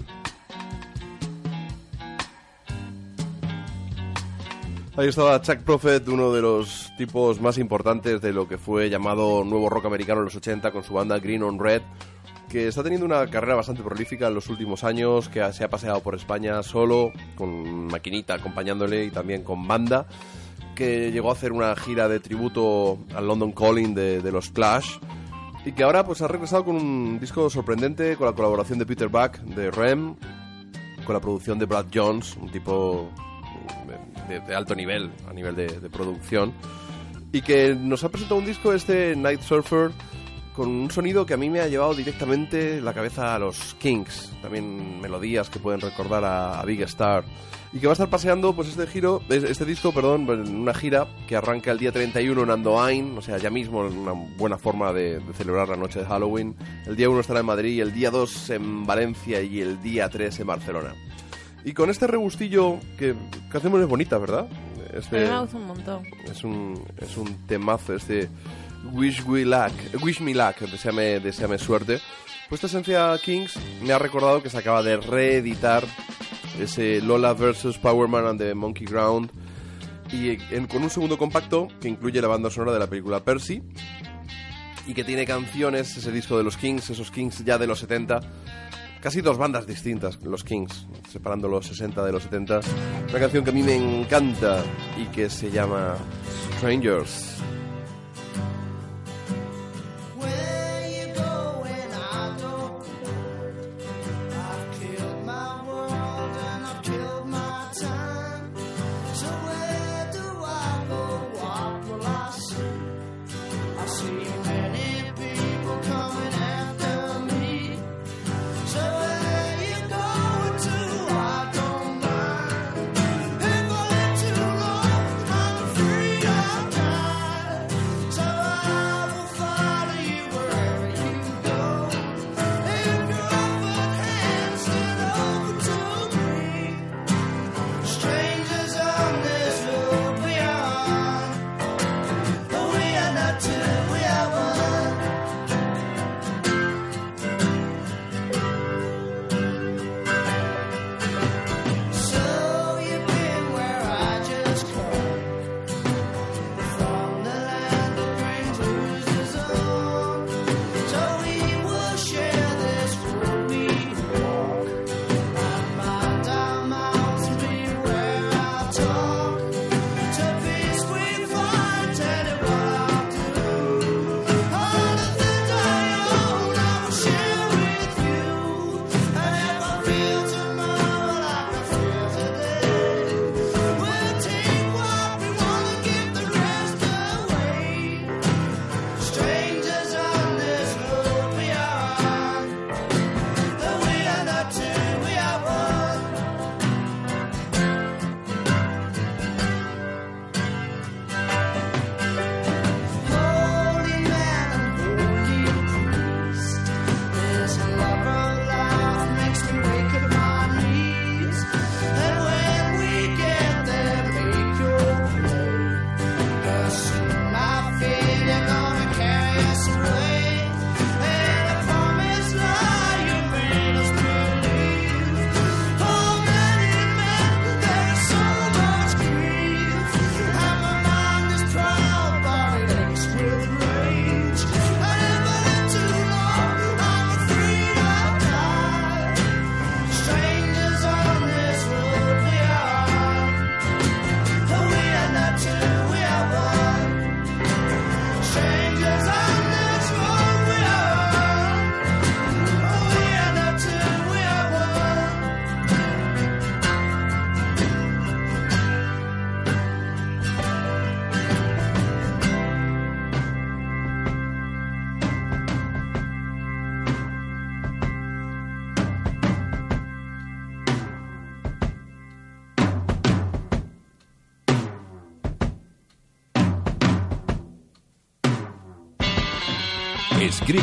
Speaker 4: Ahí estaba Chuck Prophet, uno de los tipos más importantes de lo que fue llamado nuevo rock americano en los 80 con su banda Green on Red, que está teniendo una carrera bastante prolífica en los últimos años, que se ha paseado por España solo, con maquinita acompañándole y también con banda, que llegó a hacer una gira de tributo al London Calling de, de los Clash y que ahora pues ha regresado con un disco sorprendente con la colaboración de Peter Buck de Rem, con la producción de Brad Jones, un tipo de, de alto nivel a nivel de, producción. Y que nos ha presentado un disco este Night Surfer con un sonido que a mí me ha llevado directamente la cabeza a los Kings, también melodías que pueden recordar a Big Star y que va a estar paseando pues este giro, este disco, perdón, en una gira que arranca el día 31 en Andoain, o sea, ya mismo una buena forma de, de celebrar la noche de Halloween. El día 1 estará en Madrid, el día 2 en Valencia y el día 3 en Barcelona. Y con este regustillo que canción es bonita, ¿verdad? Este,
Speaker 8: me gusta un montón.
Speaker 4: es un, es un temazo este Wish We Luck, Wish Me Luck, deseame, deseame suerte. Pues esta esencia Kings me ha recordado que se acaba de reeditar ese Lola vs. Powerman and the Monkey Ground y con un segundo compacto que incluye la banda sonora de la película Percy y que tiene canciones, ese disco de los Kings, esos Kings ya de los 70, casi dos bandas distintas, los Kings, separando los 60 de los 70. Una canción que a mí me encanta y que se llama Strangers.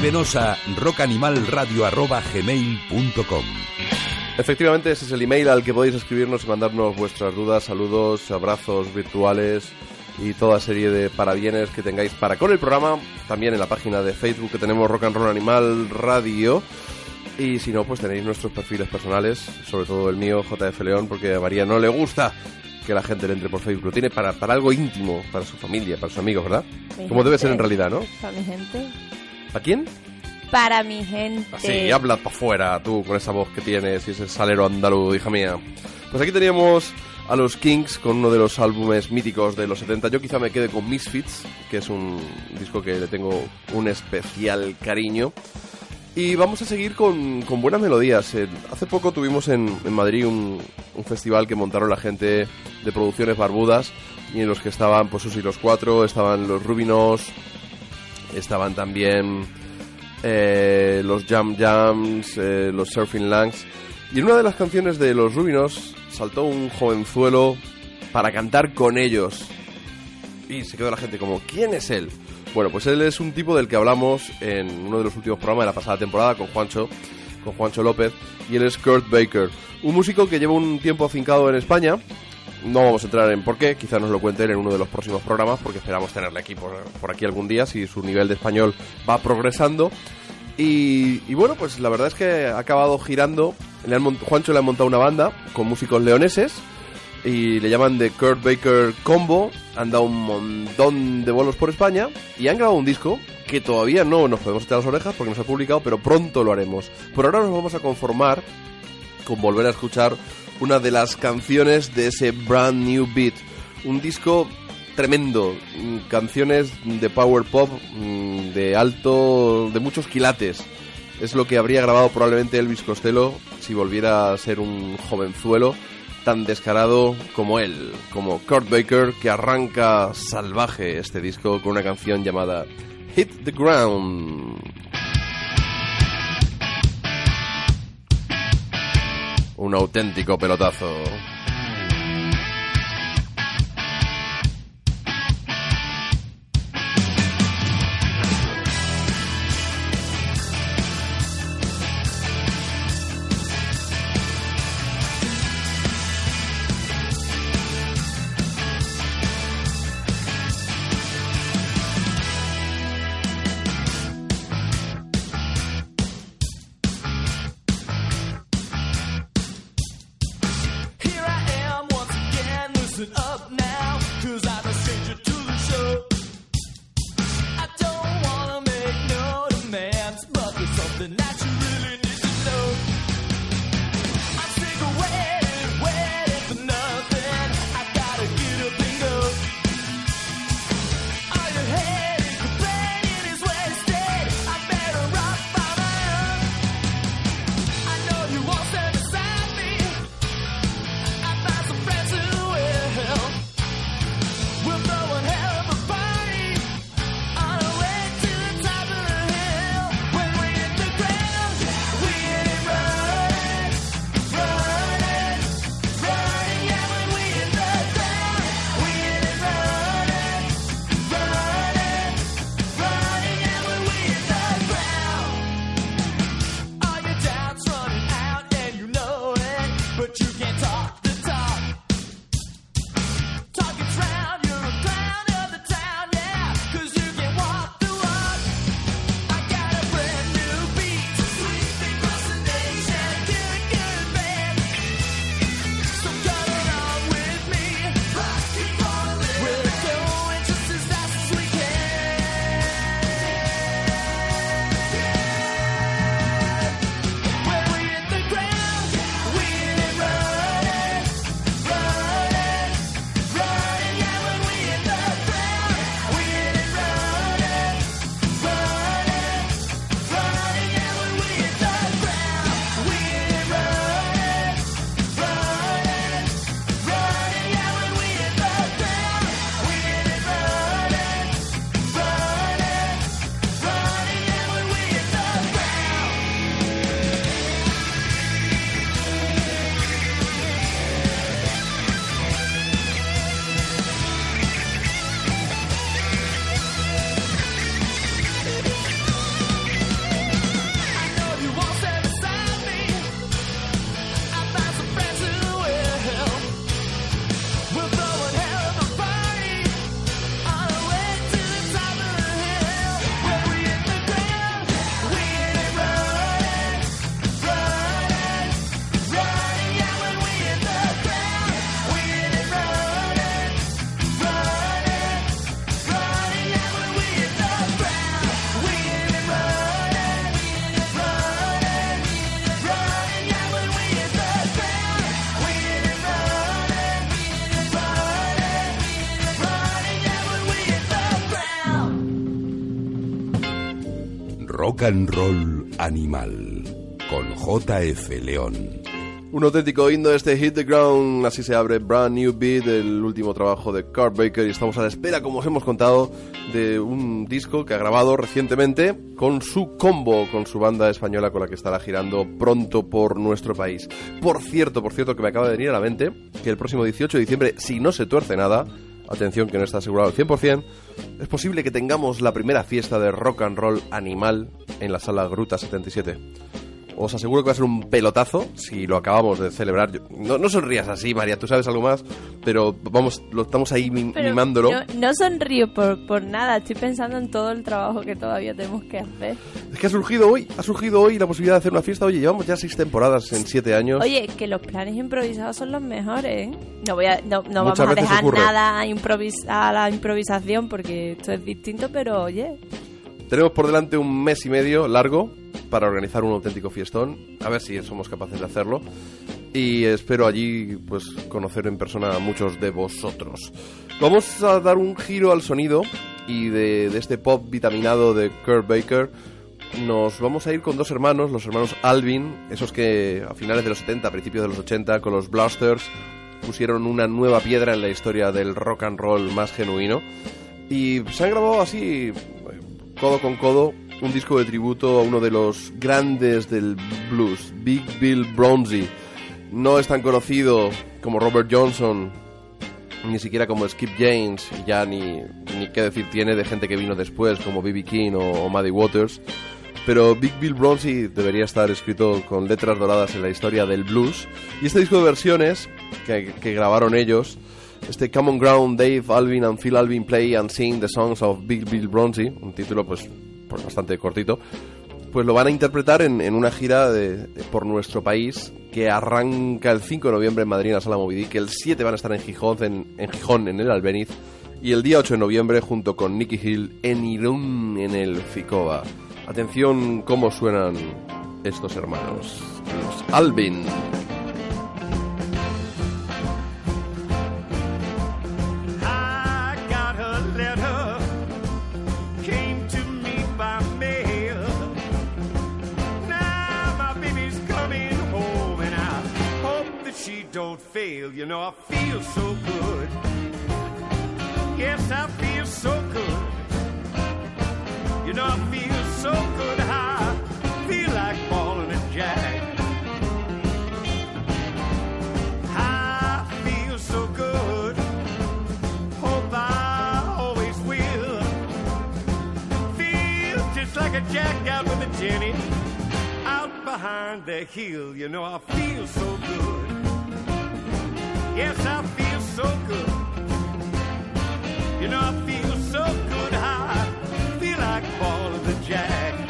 Speaker 5: Escríbenos a rockanimalradio.gmail.com
Speaker 4: Efectivamente, ese es el email al que podéis escribirnos y mandarnos vuestras dudas, saludos, abrazos virtuales y toda serie de parabienes que tengáis para con el programa. También en la página de Facebook que tenemos Rock and Roll Animal Radio.
Speaker 2: Y si no, pues tenéis nuestros perfiles personales, sobre todo el mío, JF León, porque a María no le gusta que la gente le entre por Facebook. Lo tiene para, para algo íntimo, para su familia, para sus amigos, ¿verdad?
Speaker 3: Mi
Speaker 2: Como debe ser en realidad, ¿no?
Speaker 3: Para mi gente.
Speaker 2: ¿A quién?
Speaker 3: Para mi gente.
Speaker 2: Así, habla para afuera, tú, con esa voz que tienes y ese salero andaluz, hija mía. Pues aquí teníamos a los Kings con uno de los álbumes míticos de los 70. Yo quizá me quede con Misfits, que es un disco que le tengo un especial cariño. Y vamos a seguir con, con buenas melodías. Eh, hace poco tuvimos en, en Madrid un, un festival que montaron la gente de producciones barbudas y en los que estaban pues Susi los Cuatro, estaban los Rubinos, estaban también eh, los Jam Jams, eh, los Surfing Langs. Y en una de las canciones de los Rubinos saltó un jovenzuelo para cantar con ellos. Y se quedó la gente como, ¿quién es él? Bueno, pues él es un tipo del que hablamos en uno de los últimos programas de la pasada temporada con Juancho, con Juancho López, y él es Kurt Baker, un músico que lleva un tiempo afincado en España. No vamos a entrar en por qué, quizá nos lo cuenten en uno de los próximos programas, porque esperamos tenerle aquí por, por aquí algún día, si su nivel de español va progresando. Y, y bueno, pues la verdad es que ha acabado girando. Le han Juancho le ha montado una banda con músicos leoneses y le llaman The Kurt Baker Combo. Han dado un montón de bolos por España y han grabado un disco que todavía no nos podemos echar las orejas porque no se ha publicado, pero pronto lo haremos. Por ahora nos vamos a conformar con volver a escuchar una de las canciones de ese Brand New Beat. Un disco tremendo, mm, canciones de power pop mm, de alto, de muchos quilates. Es lo que habría grabado probablemente Elvis Costello si volviera a ser un jovenzuelo tan descarado como él, como Kurt Baker, que arranca salvaje este disco con una canción llamada Hit the Ground. Un auténtico pelotazo.
Speaker 1: Roll Animal con JF León.
Speaker 2: Un auténtico himno este Hit the Ground, así se abre Brand New Beat, el último trabajo de Kurt Baker y estamos a la espera, como os hemos contado, de un disco que ha grabado recientemente con su combo, con su banda española con la que estará girando pronto por nuestro país. Por cierto, por cierto, que me acaba de venir a la mente que el próximo 18 de diciembre, si no se tuerce nada, atención que no está asegurado al 100%, es posible que tengamos la primera fiesta de rock and roll animal en la sala Gruta 77. Os aseguro que va a ser un pelotazo si lo acabamos de celebrar. Yo- no, no sonrías así, María, tú sabes algo más, pero vamos, lo estamos ahí
Speaker 3: Pero
Speaker 2: mimándolo.
Speaker 3: yo no sonrío por, por nada, estoy pensando en todo el trabajo que todavía tenemos que hacer.
Speaker 2: Es que ha surgido hoy, ha surgido hoy la posibilidad de hacer una fiesta. Oye, llevamos ya seis temporadas en siete años.
Speaker 3: Oye, que los planes improvisados son los mejores, ¿eh? No, voy a, no, no vamos a dejar
Speaker 2: ocurre.
Speaker 3: nada a, improvis- a la improvisación porque esto es distinto, pero oye,
Speaker 2: Tenemos por delante un mes y medio largo para organizar un auténtico fiestón. A ver si somos capaces de hacerlo. Y espero allí pues conocer en persona a muchos de vosotros. Vamos a dar un giro al sonido y de, de este pop vitaminado de Kurt Baker nos vamos a ir con dos hermanos, los hermanos Alvin, esos que a finales de los 70, a principios de los 80, con los Blasters, pusieron una nueva piedra en la historia del rock and roll más genuino. Y se han grabado así, codo con codo, un disco de tributo a uno de los grandes del blues, Big Bill Bronzy. No es tan conocido como Robert Johnson, ni siquiera como Skip James, ya ni, ni qué decir tiene de gente que vino después, como B.B. King o, o Muddy Waters. Pero Big Bill Bronzy debería estar escrito con letras doradas en la historia del blues. Y este disco de versiones que, que grabaron ellos, este Common Ground, Dave Alvin and Phil Alvin Play and Sing the Songs of Big Bill Bronzy, un título pues, pues bastante cortito, pues lo van a interpretar en, en una gira de- por nuestro país que arranca el 5 de noviembre en Madrid en la Sala Movidic, el 7 van a estar en Gijón, en, en Gijón, en el Albeniz, y el día 8 de noviembre junto con Nicky Hill en Irún, en el Ficoba. Atención cómo suenan estos hermanos, los Alvin.
Speaker 7: Don't fail. You know, I feel so good. Yes, I feel so good. You know, I feel so good. I feel like balling a jack. I feel so good. Hope I always will. Feel just like a jack out with a Jenny. Out behind the hill, you know I feel so good. Yes, I feel so good. You know I feel so good. I feel like balling the jack.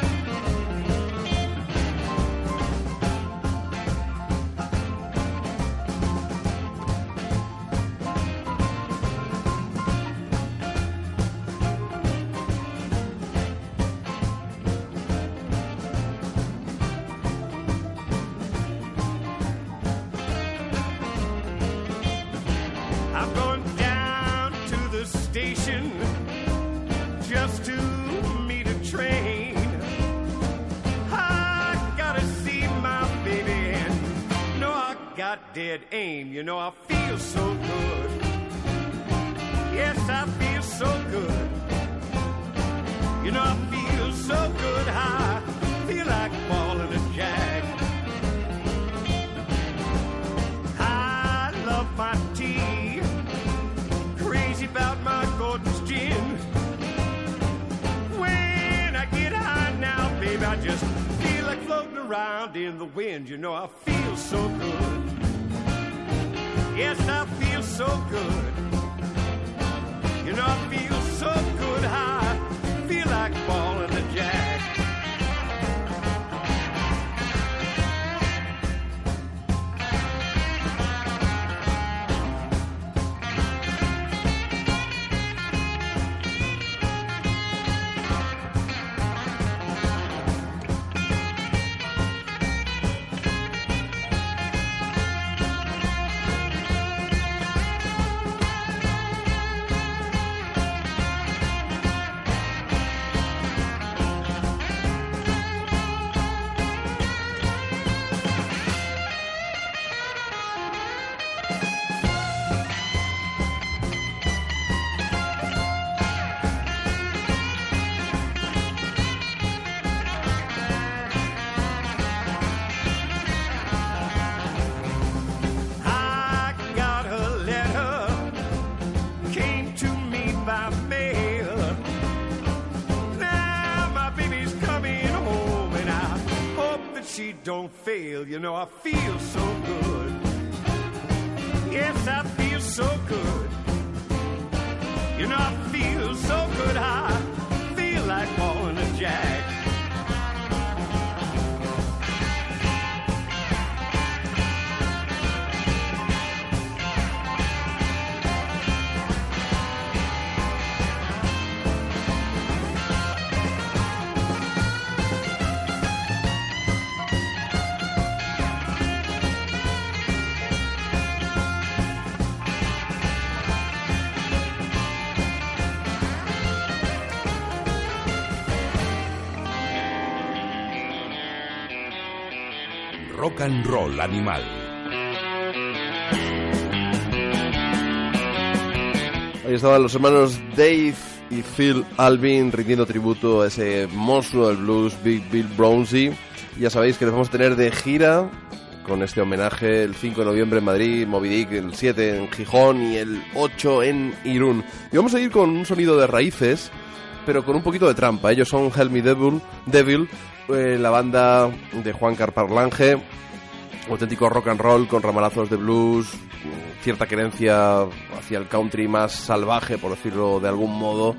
Speaker 7: Dead aim. You know I feel so good. Yes, I feel so good. You know I feel so good. I feel like falling a jack. I love my tea. Crazy about my Gordon's gin. When I get high now, baby, I just feel like floating around in the wind. You know, I feel so good. Yes, I feel so good. You know, I feel so good. I feel like falling
Speaker 5: Rock and Roll Animal.
Speaker 2: Ahí estaban los hermanos Dave y Phil Alvin rindiendo tributo a ese monstruo del blues, Big Bill Brownsy. Ya sabéis que les vamos a tener de gira con este homenaje el 5 de noviembre en Madrid, Moby Dick el 7 en Gijón y el 8 en Irún. Y vamos a ir con un sonido de raíces, pero con un poquito de trampa. Ellos son Help Me Devil, Devil eh, la banda de Juan Carparlange, auténtico rock and roll con ramalazos de blues, cierta querencia hacia el country más salvaje, por decirlo de algún modo.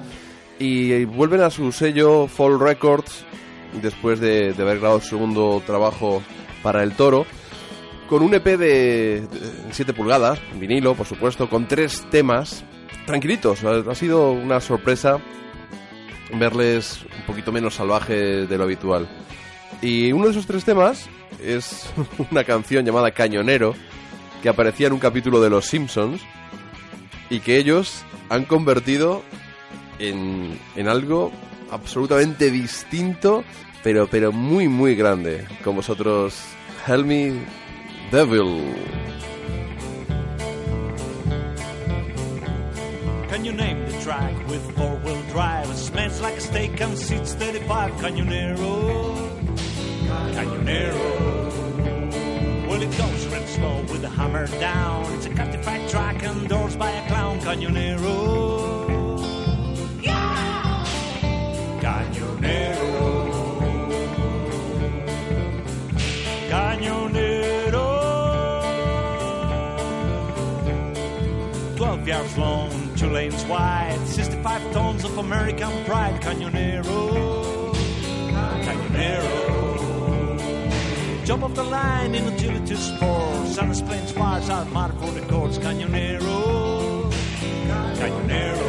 Speaker 2: Y vuelven a su sello Fall Records después de, haber grabado su segundo trabajo para El Toro, con un EP de 7 pulgadas, vinilo, por supuesto, con tres temas tranquilitos. Ha sido una sorpresa verles un poquito menos salvaje de lo habitual. Y uno de esos tres temas es una canción llamada Cañonero, que aparecía en un capítulo de Los Simpsons y que ellos han convertido en, en algo absolutamente distinto, pero, pero muy, muy grande. Con vosotros, Help Me Devil.
Speaker 1: You name the track with four-wheel drive? It smells like a steak and seats 35. Canyonero, Canyonero. Well, it goes real slow with the hammer down. It's a catified track endorsed by a clown. Canyonero. Yeah! Canyonero. Canyonero. 12 yards long, two lanes wide, 65 tons of American pride. Canyonero. Canyonero. Jump off the line in agility sports. And explains fires out marked for the courts. Cañonero. Cañonero.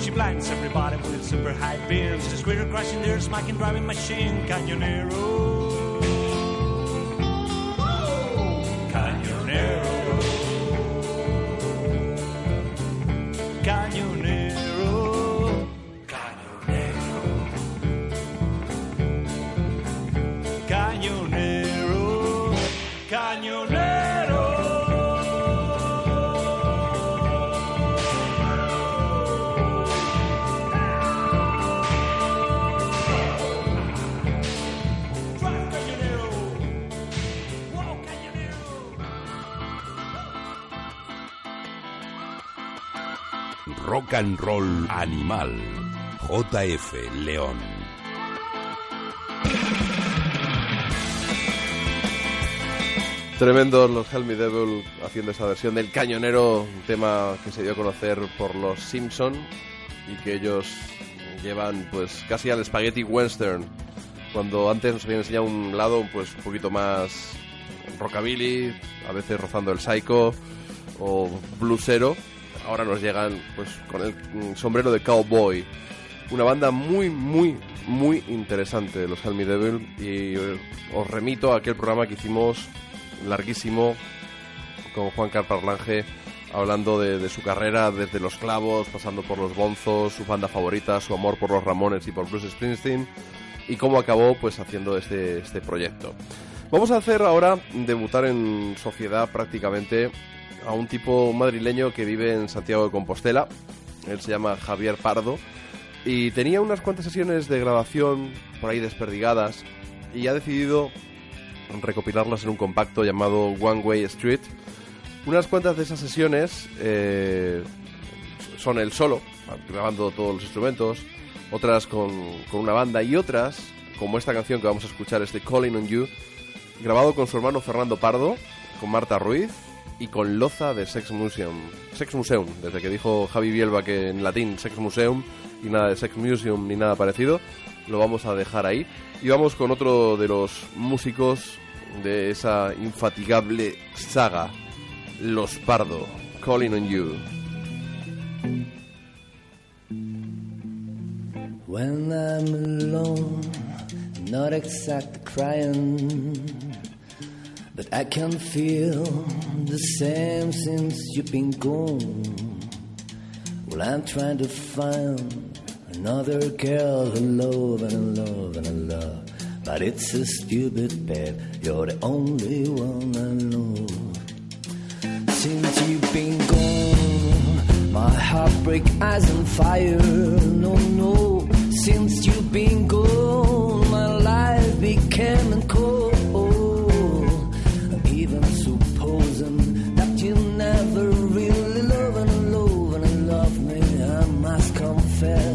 Speaker 1: She blinds everybody with super high beams. With her crashing their smacking driving machine. Cañonero. Cañonero. Cañonero. Cañonero, cañonero.
Speaker 5: Rock and Roll Animal. JF León.
Speaker 2: Tremendos los Help Me Devil haciendo esa versión del Cañonero, un tema que se dio a conocer por los Simpson y que ellos llevan pues casi al spaghetti western, cuando antes nos habían enseñado un lado pues un poquito más rockabilly, a veces rozando el psycho o bluesero, ahora nos llegan pues con el mm, sombrero de cowboy. Una banda muy, muy, muy interesante, los Help Me Devil, y eh, os remito a aquel programa que hicimos larguísimo con Juan Carparlange hablando de, de su carrera desde los clavos, pasando por los bonzos, su banda favorita, su amor por los Ramones y por Bruce Springsteen y cómo acabó pues haciendo este, este proyecto. Vamos a hacer ahora debutar en sociedad prácticamente a un tipo madrileño que vive en Santiago de Compostela. Él se llama Javier Pardo y tenía unas cuantas sesiones de grabación por ahí desperdigadas y ha decidido recopilarlas en un compacto llamado One Way Street. Unas cuantas de esas sesiones eh, son él solo, grabando todos los instrumentos, otras con, con una banda y otras, como esta canción que vamos a escuchar, este Calling on You, grabado con su hermano Fernando Pardo, con Marta Ruiz y con loza de Sex Museum. Sex Museum, desde que dijo Javi Bielba que en latín Sex Museum y nada de Sex Museum ni nada parecido, lo vamos a dejar ahí. Y vamos con otro de los músicos de esa infatigable saga, Los Pardo, Calling on You.
Speaker 10: When I'm alone, not exact crying. But I can feel the same since you've been gone. Well, I'm trying to find another girl who love and I love and I love. But it's a stupid path. you're the only one I know. Since you've been gone, my heartbreak eyes on fire. No, no, since you've been gone, my life became cold. confess.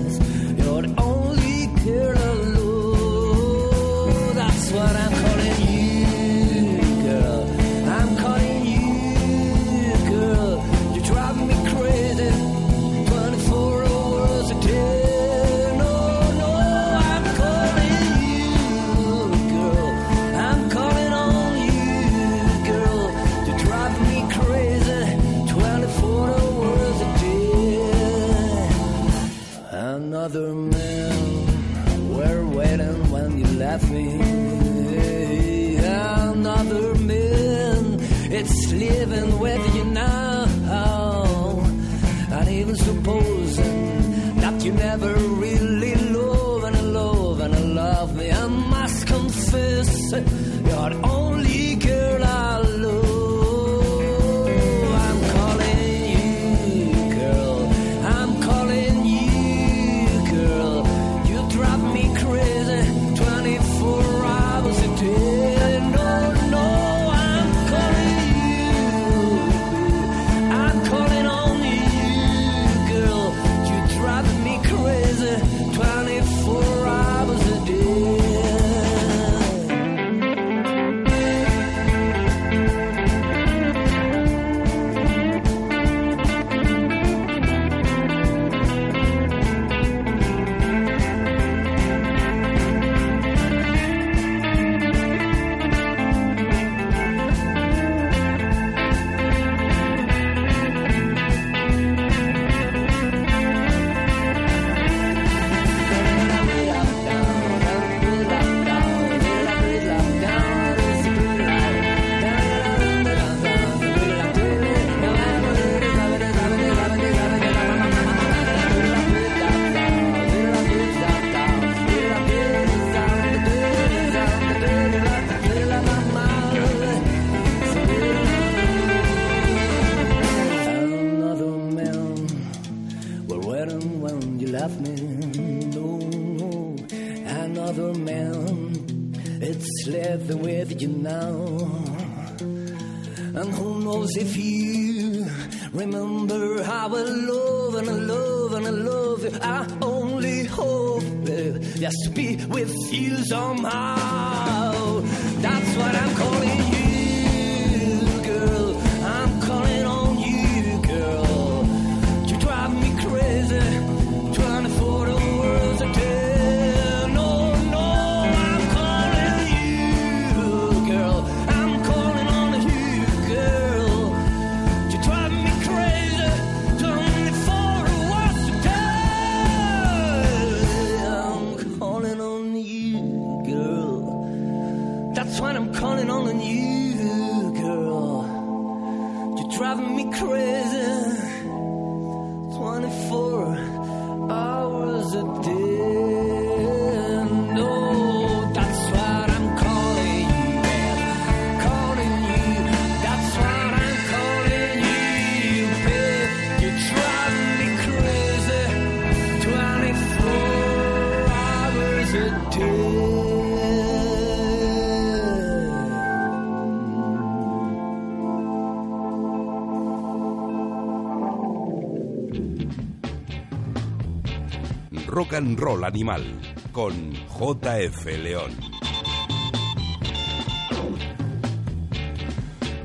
Speaker 10: another man. We're waiting when you left me. Another man, it's living with you. And
Speaker 1: roll animal con JF León.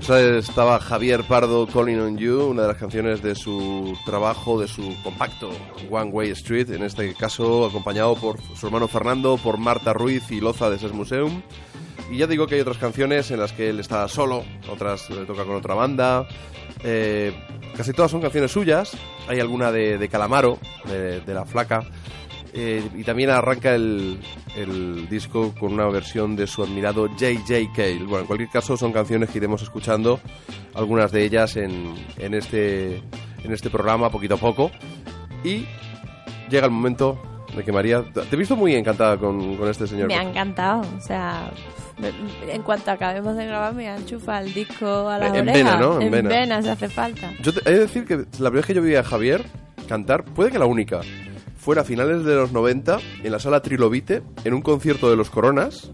Speaker 2: Estaba Javier Pardo Calling on You, una de las canciones de su trabajo, de su compacto One Way Street, en este caso acompañado por su hermano Fernando, por Marta Ruiz y Loza de Ses Museum. Y ya digo que hay otras canciones en las que él está solo, otras le toca con otra banda. Eh, casi todas son canciones suyas. Hay alguna de, de Calamaro, de La Flaca. Eh, y también arranca el, el disco con una versión de su admirado J.J. Cale. Bueno, en cualquier caso son canciones que iremos escuchando, algunas de ellas en, en, este, en este programa poquito a poco. Y llega el momento de que María... Te he visto muy encantada con, con este señor.
Speaker 3: Me ha encantado, o sea, en cuanto acabemos de grabar me enchufa el disco a la
Speaker 2: En
Speaker 3: oreja.
Speaker 2: vena, ¿no? En
Speaker 3: En
Speaker 2: vena.
Speaker 3: vena, si hace falta.
Speaker 2: Yo te- he de decir que la primera vez que yo vi a Javier cantar, puede que la única, fuera a finales de los 90 en la sala Trilobite, en un concierto de los Coronas,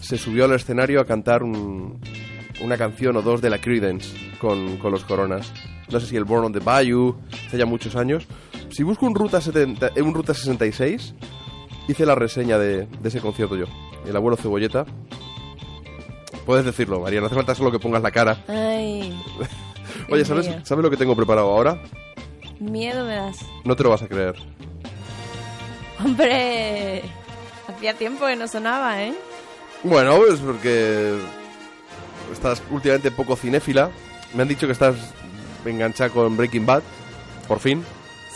Speaker 2: se subió al escenario a cantar un- una canción o dos de la Creedence con, con los Coronas. No sé si el Born on the Bayou, hace ya muchos años. Si busco un Ruta, 70, eh, un Ruta 66, hice la reseña de, de ese concierto yo. El abuelo Cebolleta. Puedes decirlo, María, no hace falta solo que pongas la cara.
Speaker 3: Ay,
Speaker 2: Oye, ¿sabes. ¿sabes lo que tengo preparado ahora?
Speaker 3: Miedo me das.
Speaker 2: No te lo vas a creer.
Speaker 3: Hombre, hacía tiempo que no sonaba, ¿eh?
Speaker 2: Bueno, es porque estás últimamente poco cinéfila. Me han dicho que estás enganchada con Breaking Bad, por fin.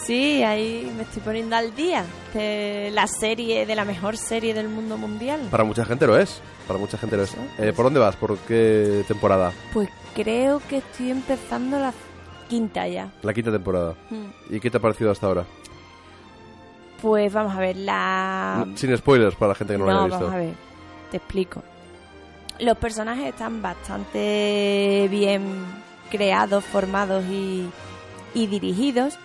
Speaker 3: Sí, ahí me estoy poniendo al día de la serie, de la mejor serie del mundo mundial.
Speaker 2: Para mucha gente lo es. Para mucha gente lo es. Eh, ¿Por dónde vas? ¿Por qué temporada?
Speaker 3: Pues creo que estoy empezando la quinta ya.
Speaker 2: La quinta temporada.
Speaker 3: Mm.
Speaker 2: ¿Y qué te ha parecido hasta ahora?
Speaker 3: Pues vamos a ver, la...
Speaker 2: Sin spoilers para la gente que no, lo haya visto.
Speaker 3: vamos a ver, te explico. Los personajes están bastante bien creados, formados y, y dirigidos.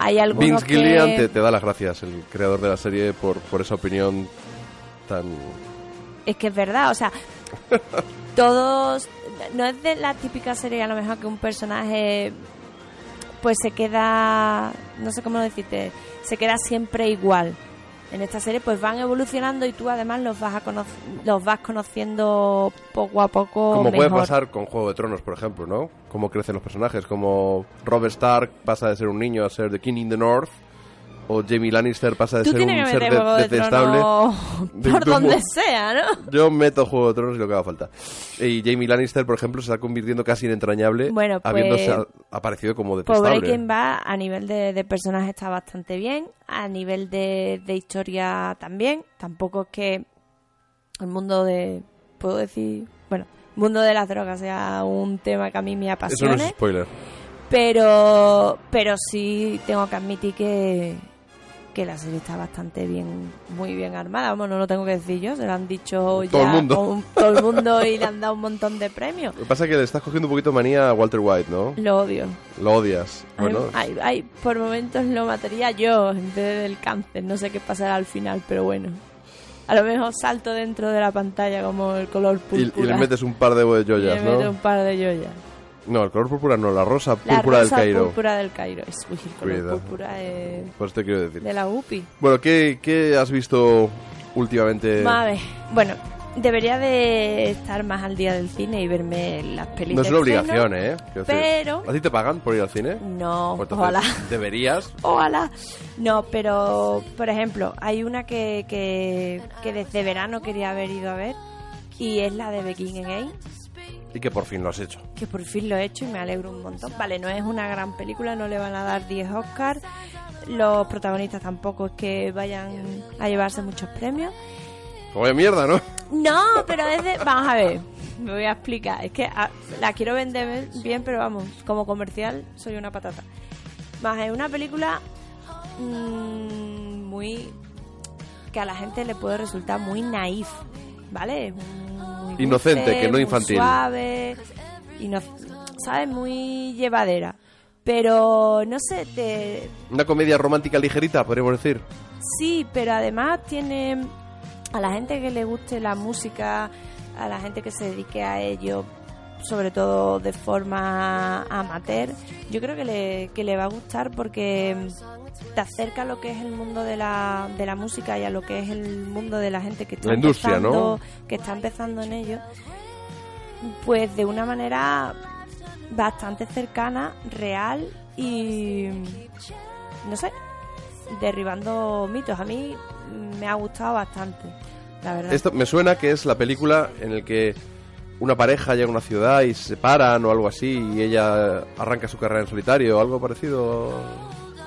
Speaker 3: Hay algunos
Speaker 2: Vince
Speaker 3: que...
Speaker 2: Gillian te, te da las gracias, el creador de la serie, por, por esa opinión tan...
Speaker 3: Es que es verdad, o sea, todos... No es de la típica serie a lo mejor que un personaje pues se queda, no sé cómo decirte, se queda siempre igual. En esta serie pues van evolucionando y tú además los vas a los vas conociendo poco a poco
Speaker 2: Como puede pasar con Juego de Tronos, por ejemplo, ¿no? Cómo crecen los personajes, como Robert Stark pasa de ser un niño a ser The King in the North, o Jamie Lannister pasa de
Speaker 3: Tú
Speaker 2: ser un ser de- detestable. De-
Speaker 3: por
Speaker 2: de-
Speaker 3: donde sea, ¿no?
Speaker 2: Yo meto Juego de Tronos y lo que haga falta. Y Jamie Lannister, por ejemplo, se está convirtiendo casi en entrañable,
Speaker 3: Bueno, pues-
Speaker 2: habiéndose aparecido como detestable.
Speaker 3: Breaking Bad a nivel de, de personaje está bastante bien, a nivel de, de historia también. Tampoco es que el mundo de, puedo decir, bueno, el mundo de las drogas sea un tema que a mí me
Speaker 2: Eso no es spoiler.
Speaker 3: pero pero sí tengo que admitir que que la serie está bastante bien, muy bien armada. Vamos, no lo tengo que decir yo, se lo han dicho
Speaker 2: Todo
Speaker 3: ya
Speaker 2: el mundo.
Speaker 3: todo el mundo y le han dado un montón de premios.
Speaker 2: Lo que pasa es que le estás cogiendo un poquito manía a Walter White, ¿no?
Speaker 3: Lo odio.
Speaker 2: Lo odias. Bueno,
Speaker 3: ay, ay, por momentos lo mataría yo en vez del cáncer. No sé qué pasará al final, pero bueno. A lo mejor salto dentro de la pantalla como el color
Speaker 2: y,
Speaker 3: púrpura.
Speaker 2: y le metes un par de
Speaker 3: Y
Speaker 2: joyas,
Speaker 3: le meto
Speaker 2: ¿no?
Speaker 3: un par de joyas.
Speaker 2: No, el color púrpura no, la rosa
Speaker 3: La
Speaker 2: púrpura
Speaker 3: rosa
Speaker 2: del Cairo.
Speaker 3: púrpura del Cairo. Es, uy, el color
Speaker 2: Cuidado.
Speaker 3: púrpura es
Speaker 2: Pues te quiero decir.
Speaker 3: de la UPI.
Speaker 2: Bueno, ¿qué, qué has visto últimamente?
Speaker 3: Ver, bueno, debería de estar más al día del cine y verme las
Speaker 2: no
Speaker 3: películas.
Speaker 2: es una obligación, ¿eh? Quiero decir,
Speaker 3: pero-
Speaker 2: ¿A ti te pagan por ir al cine?
Speaker 3: No,
Speaker 2: Pues entonces,
Speaker 3: ojalá.
Speaker 2: Deberías.
Speaker 3: Ojalá. No, pero, por ejemplo, hay una que, que, que desde verano quería haber ido a ver y es la de Begin Again,
Speaker 2: Y que por fin lo has hecho.
Speaker 3: que por fin lo he hecho y me alegro un montón. Vale, no es una gran película, no le van a dar 10 Oscars, los protagonistas tampoco es que vayan a llevarse muchos premios.
Speaker 2: Vaya mierda, ¿no?
Speaker 3: No, pero es de... Vamos a ver, me voy a explicar. Es que ah, la quiero vender bien, pero vamos, como comercial soy una patata. Más es una película mm, muy... que a la gente le puede resultar muy naif, ¿vale? Es muy
Speaker 2: Inocente, que no
Speaker 3: muy
Speaker 2: infantil.
Speaker 3: suave, ino- ¿sabes? Muy llevadera. Pero, no sé, te,
Speaker 2: Una comedia romántica ligerita, podríamos decir.
Speaker 3: Sí, pero además tiene a la gente que le guste la música, a la gente que se dedique a ello, sobre todo de forma amateur, yo creo que le, que le va a gustar porque te acerca a lo que es el mundo de la, de la música y a lo que es el mundo de la gente que está
Speaker 2: La industria,
Speaker 3: empezando,
Speaker 2: ¿no?
Speaker 3: que está empezando en ello, pues de una manera bastante cercana, real y no sé, derribando mitos. A mí me ha gustado bastante, la verdad.
Speaker 2: Esto me suena que es la película en el que una pareja llega a una ciudad y se separan o algo así y ella arranca su carrera en solitario o algo parecido.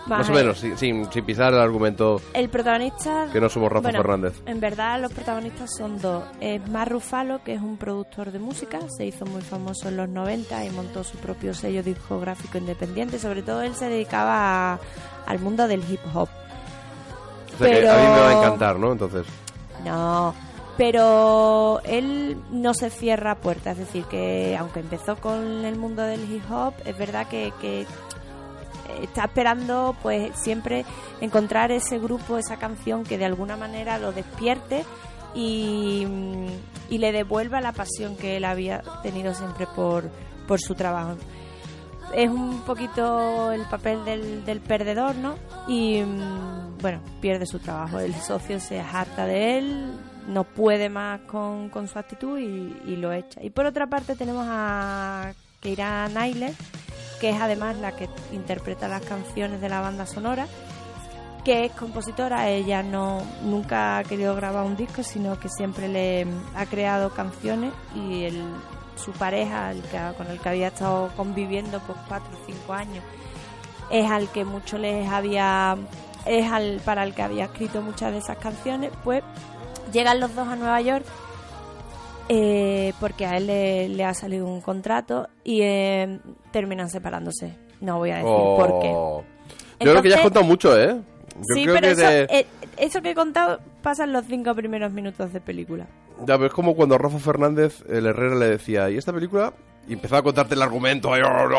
Speaker 2: Más o menos, sin, sin, sin pisar el argumento.
Speaker 3: El protagonista...
Speaker 2: Que no somos Rafa
Speaker 3: bueno,
Speaker 2: Fernández.
Speaker 3: En verdad los protagonistas son dos. Es Mar Rufalo, que es un productor de música, se hizo muy famoso en los 90 y montó su propio sello discográfico independiente. Sobre todo él se dedicaba a- al mundo del hip hop.
Speaker 2: O sea que a mí me va a encantar, ¿no? Entonces.
Speaker 3: No, pero él no se cierra puertas, es decir, que aunque empezó con el mundo del hip hop, es verdad que, que está esperando pues siempre encontrar ese grupo, esa canción que de alguna manera lo despierte y, y le devuelva la pasión que él había tenido siempre por, por su trabajo. Es un poquito el papel del, del perdedor, ¿no? Y mm, bueno, pierde su trabajo. El socio se harta de él, no puede más con, con su actitud y, y lo echa. Y por otra parte tenemos a Keira Knightley, que es además la que interpreta las canciones de la banda sonora, que es compositora. Ella no nunca ha querido grabar un disco, sino que siempre le ha creado canciones y el, su pareja, el que, con el que había estado conviviendo por cuatro o cinco años, es al que mucho les había es al para el que había escrito muchas de esas canciones, pues llegan los dos a Nueva York eh, porque a él le, le ha salido un contrato y eh, terminan separándose. No voy a decir por qué.
Speaker 2: Oh. Yo creo que ya has
Speaker 3: Entonces-
Speaker 2: contado mucho, ¿eh? Yo
Speaker 3: sí,
Speaker 2: creo
Speaker 3: pero
Speaker 2: que
Speaker 3: eso, eh, eso que he contado pasa en los cinco primeros minutos de película.
Speaker 2: Ya, pero es como cuando Rafa Fernández, el Herrera, le decía, ¿y esta película? Y empezaba a contarte el argumento. ay, oh,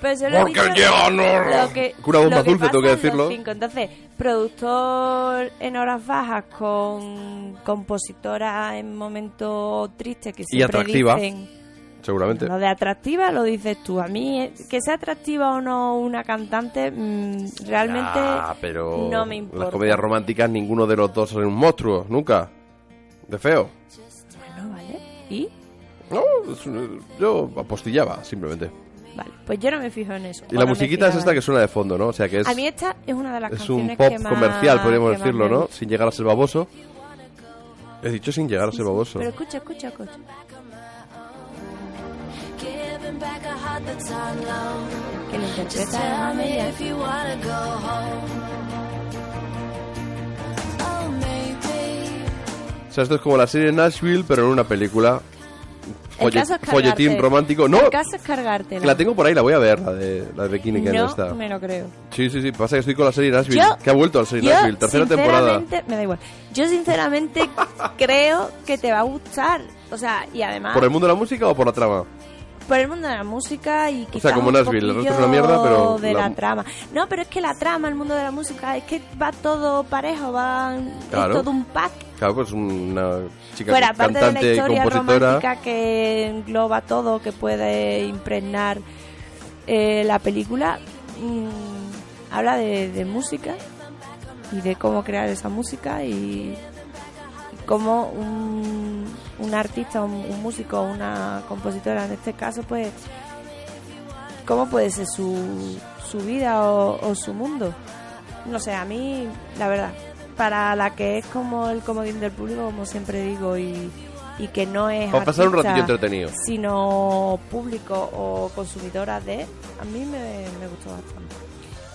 Speaker 3: Pero lo
Speaker 2: Porque
Speaker 3: dicho
Speaker 2: llega, no,
Speaker 3: lo que,
Speaker 2: una bomba
Speaker 3: lo que
Speaker 2: dulce, tengo que
Speaker 3: en
Speaker 2: decirlo.
Speaker 3: cinco. Entonces, productor en horas bajas con compositora en momentos tristes que
Speaker 2: Y
Speaker 3: siempre
Speaker 2: atractiva.
Speaker 3: dicen...
Speaker 2: Seguramente.
Speaker 3: Lo de atractiva lo dices tú. A mí, eh, que sea atractiva o no una cantante, mm, realmente
Speaker 2: Ah, pero
Speaker 3: no me
Speaker 2: en
Speaker 3: importa.
Speaker 2: las comedias románticas ninguno de los dos es un monstruo, nunca. De feo.
Speaker 3: ¿Y?
Speaker 2: No, es un- yo apostillaba, simplemente.
Speaker 3: Vale, pues yo no me fijo en eso.
Speaker 2: Y la
Speaker 3: no
Speaker 2: musiquita es esta que suena de fondo, ¿no? O sea que es,
Speaker 3: A mí esta es una de las
Speaker 2: es un pop
Speaker 3: que más-
Speaker 2: comercial, podríamos
Speaker 3: que
Speaker 2: decirlo, ¿no? Sin llegar a ser baboso. He dicho sin llegar a ser baboso.
Speaker 3: Pero escucha, escucha, escucha. Que lo interpreta.
Speaker 8: Oh.
Speaker 2: O sea, esto es como la serie Nashville, pero en una película.
Speaker 3: El
Speaker 2: Folle-
Speaker 3: caso es
Speaker 2: folletín romántico. No,
Speaker 3: El caso es cargártela.
Speaker 2: la tengo por ahí, la voy a ver, la de, la de Bikini que
Speaker 3: no
Speaker 2: está.
Speaker 3: me lo creo.
Speaker 2: Sí, sí, sí, pasa que estoy con la serie Nashville,
Speaker 3: Yo-
Speaker 2: que ha vuelto a la serie
Speaker 3: Yo,
Speaker 2: Nashville, tercera temporada.
Speaker 3: Me da igual. Yo, sinceramente, creo que te va a gustar. O sea, y además...
Speaker 2: ¿Por el mundo de la música o por la trama?
Speaker 3: por el mundo de la música y quizás
Speaker 2: como
Speaker 3: un
Speaker 2: Nashville, el resto es una mierda, pero
Speaker 3: de
Speaker 2: la-
Speaker 3: la... trama. No, pero es que la trama, el mundo de la música, es que va todo parejo, va
Speaker 2: Claro.
Speaker 3: es todo un pack.
Speaker 2: Claro, pues una chica
Speaker 3: Fuera, aparte de la historia
Speaker 2: compositora.
Speaker 3: romántica que engloba todo, que puede impregnar eh, la película, mm, habla de, de música y de cómo crear esa música y cómo un, un artista, un, un músico, una compositora en este caso, pues, cómo puede ser su, su vida o, o su mundo. No sé, a mí, la verdad, para la que es como el comodín del público, como siempre digo, y, y que no es
Speaker 2: Para pasar un ratillo entretenido.
Speaker 3: sino público o consumidora de, a mí me, me gustó bastante.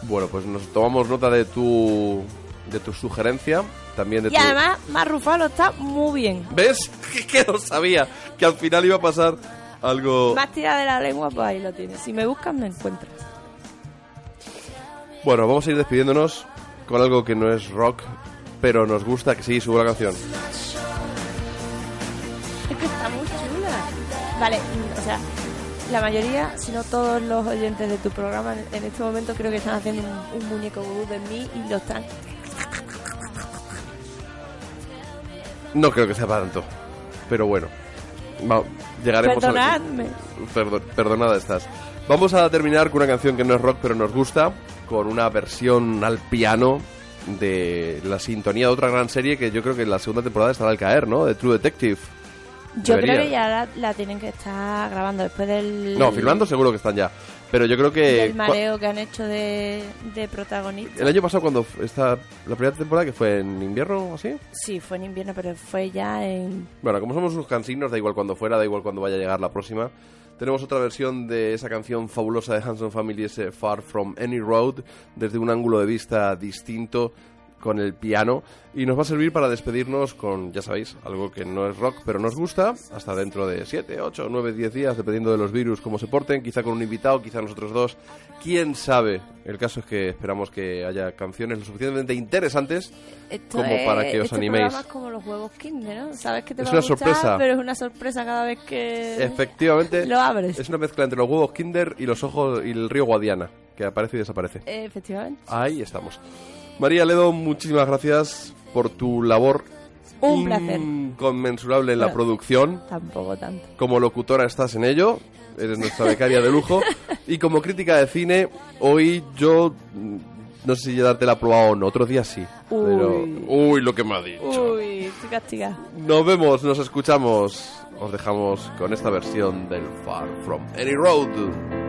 Speaker 2: Bueno, pues nos tomamos nota de tu de tu sugerencia, también de
Speaker 3: Y
Speaker 2: tu...
Speaker 3: además, Marrufalo está muy bien.
Speaker 2: ¿Ves? que no sabía que al final iba a pasar algo...
Speaker 3: Más tira de la lengua, pues ahí lo tienes. Si me buscas, me encuentras.
Speaker 2: Bueno, vamos a ir despidiéndonos con algo que no es rock, pero nos gusta que sí, subo la canción.
Speaker 3: Es que está muy chula. Vale, o sea, la mayoría, si no todos los oyentes de tu programa en, este momento creo que están haciendo un, un muñeco de mí y lo están...
Speaker 2: No creo que sea para tanto, pero bueno. Va, llegaremos a...
Speaker 3: Perdonadme.
Speaker 2: Perdo- perdonada estás. Vamos a terminar con una canción que no es rock, pero nos gusta, con una versión al piano de la sintonía de otra gran serie que yo creo que en la segunda temporada estará al caer, ¿no? De True Detective.
Speaker 3: Yo
Speaker 2: Debería.
Speaker 3: creo que ya la, la tienen que estar grabando después del...
Speaker 2: No, filmando seguro que están ya. Pero yo creo que... Cua-
Speaker 3: mareo que han hecho de, de protagonista.
Speaker 2: El año pasado cuando esta la primera temporada que fue en invierno o así.
Speaker 3: Sí, fue en invierno, pero fue ya en...
Speaker 2: Bueno, como somos unos cansinos, da igual cuando fuera, da igual cuando vaya a llegar la próxima. Tenemos otra versión de esa canción fabulosa de Hanson Family, ese Far From Any Road, desde un ángulo de vista distinto con el piano y nos va a servir para despedirnos con, ya sabéis, algo que no es rock pero nos gusta, hasta dentro de 7, 8, 9, 10 días, dependiendo de los virus, cómo se porten, quizá con un invitado, quizá nosotros dos, quién sabe. El caso es que esperamos que haya canciones lo suficientemente interesantes
Speaker 3: Esto
Speaker 2: como
Speaker 3: es-
Speaker 2: para que os
Speaker 3: este
Speaker 2: animéis.
Speaker 3: es como los huevos Kinder, ¿no? Sabes que te
Speaker 2: Es
Speaker 3: va
Speaker 2: una
Speaker 3: a gustar,
Speaker 2: sorpresa.
Speaker 3: pero es una sorpresa cada vez que...
Speaker 2: Efectivamente.
Speaker 3: Lo abres.
Speaker 2: Es una mezcla entre los huevos Kinder y los ojos y el río Guadiana, que aparece y desaparece.
Speaker 3: Eh, Efectivamente.
Speaker 2: Ahí estamos. María Ledo, muchísimas gracias por tu labor
Speaker 3: Un placer.
Speaker 2: inconmensurable en la
Speaker 3: Bueno.
Speaker 2: producción.
Speaker 3: Tampoco tanto.
Speaker 2: Como locutora estás en ello, eres nuestra becaria de lujo. Y como crítica de cine, hoy yo mm, no sé si ya darte la probado o no, otros días sí. Pero, uy, lo que me ha dicho.
Speaker 3: Uy, estoy castigada.
Speaker 2: Nos vemos, nos escuchamos. Os dejamos con esta versión del Far From Any Road.